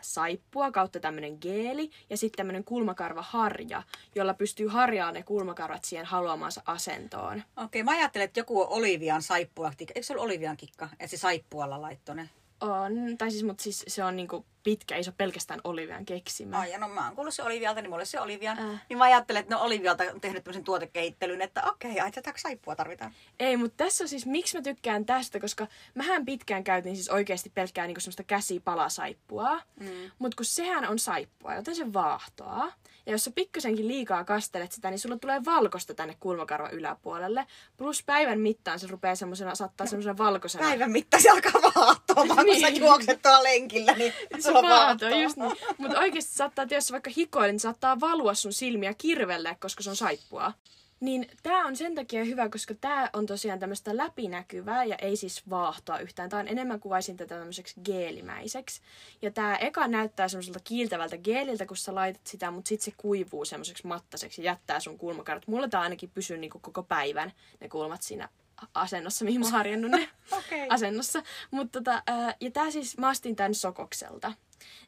saippua kautta tämmönen geeli ja sitten tämmönen kulmakarvaharja, jolla pystyy harjaamaan ne kulmakarvat siihen haluamansa asentoon. Okei, mä ajattelen, että joku on Olivian saippua. Eikö se ollut Olivian kikka, että se saippualla laittoi ne? On, tai siis, mutta siis se on niinku pitkä, ei se ole pelkästään Olivian keksimä. Ai, no mä oon kuullut se Olivialta, niin mulle se Olivia. Äh. Niin mä ajattelen, että no Olivialta on tehnyt tämmöisen tuotekehittelyn, että okei, ai tätä saippua tarvitaan. Ei, mutta tässä on siis, miksi mä tykkään tästä, koska mähän pitkään käytin siis oikeasti pelkkää niinku semmoista käsipalasaippua. Mm. Mutta kun sehän on saippua, joten se vaahtoa. Ja jos sä pikkusenkin liikaa kastelet sitä, niin sulla tulee valkosta tänne kulmakarvan yläpuolelle. Plus päivän mittaan se rupeaa semmoisena, saattaa semmoisena valkoisena. Päivän mittaan se alkaa vaahtoamaan, kun sä Niin. juokset tuolla lenkillä, niin Se vaahtoa. just niin. Mutta oikeasti saattaa, että jos vaikka hikoilet, niin saattaa valua sun silmiä kirvelle, koska se on saippua. Niin tää on sen takia hyvä, koska tää on tosiaan tämmöistä läpinäkyvää ja ei siis vaahtoa yhtään. Tää on enemmän kuvaisin tätä tämmöiseksi geelimäiseksi. Ja tää eka näyttää semmoiselta kiiltävältä geeliltä, kun sä laitat sitä, mutta sit se kuivuu semmoiseksi mattaseksi ja jättää sun kulmakarvat. Mulla tää ainakin pysyy niinku koko päivän ne kulmat siinä asennossa, mihin mä oon harjannut ne Okei. asennossa. Mutta tota, ja tää siis mä astin tän Sokokselta.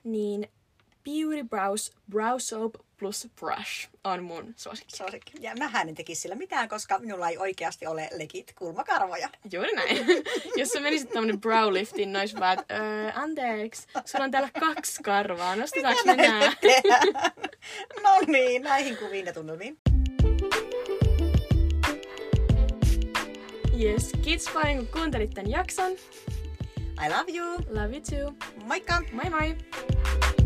Niin Beauty Brows Brow Soap plus Brush on mun suosikki. Suosikki. Ja mähän en tekisi sillä mitään, koska minulla ei oikeasti ole legit kulmakarvoja. Juuri näin. Jos sä menisit tämmönen brow liftiin, nois vaan, että öö, anteeksi, sulla on täällä kaksi karvaa, nostetaanko me nää? no niin, näihin kuviin ja tunnelmiin. Yes, kiitos paljon kun kuuntelit tän jakson. I love you. Love you too. Moikka! Moi moi!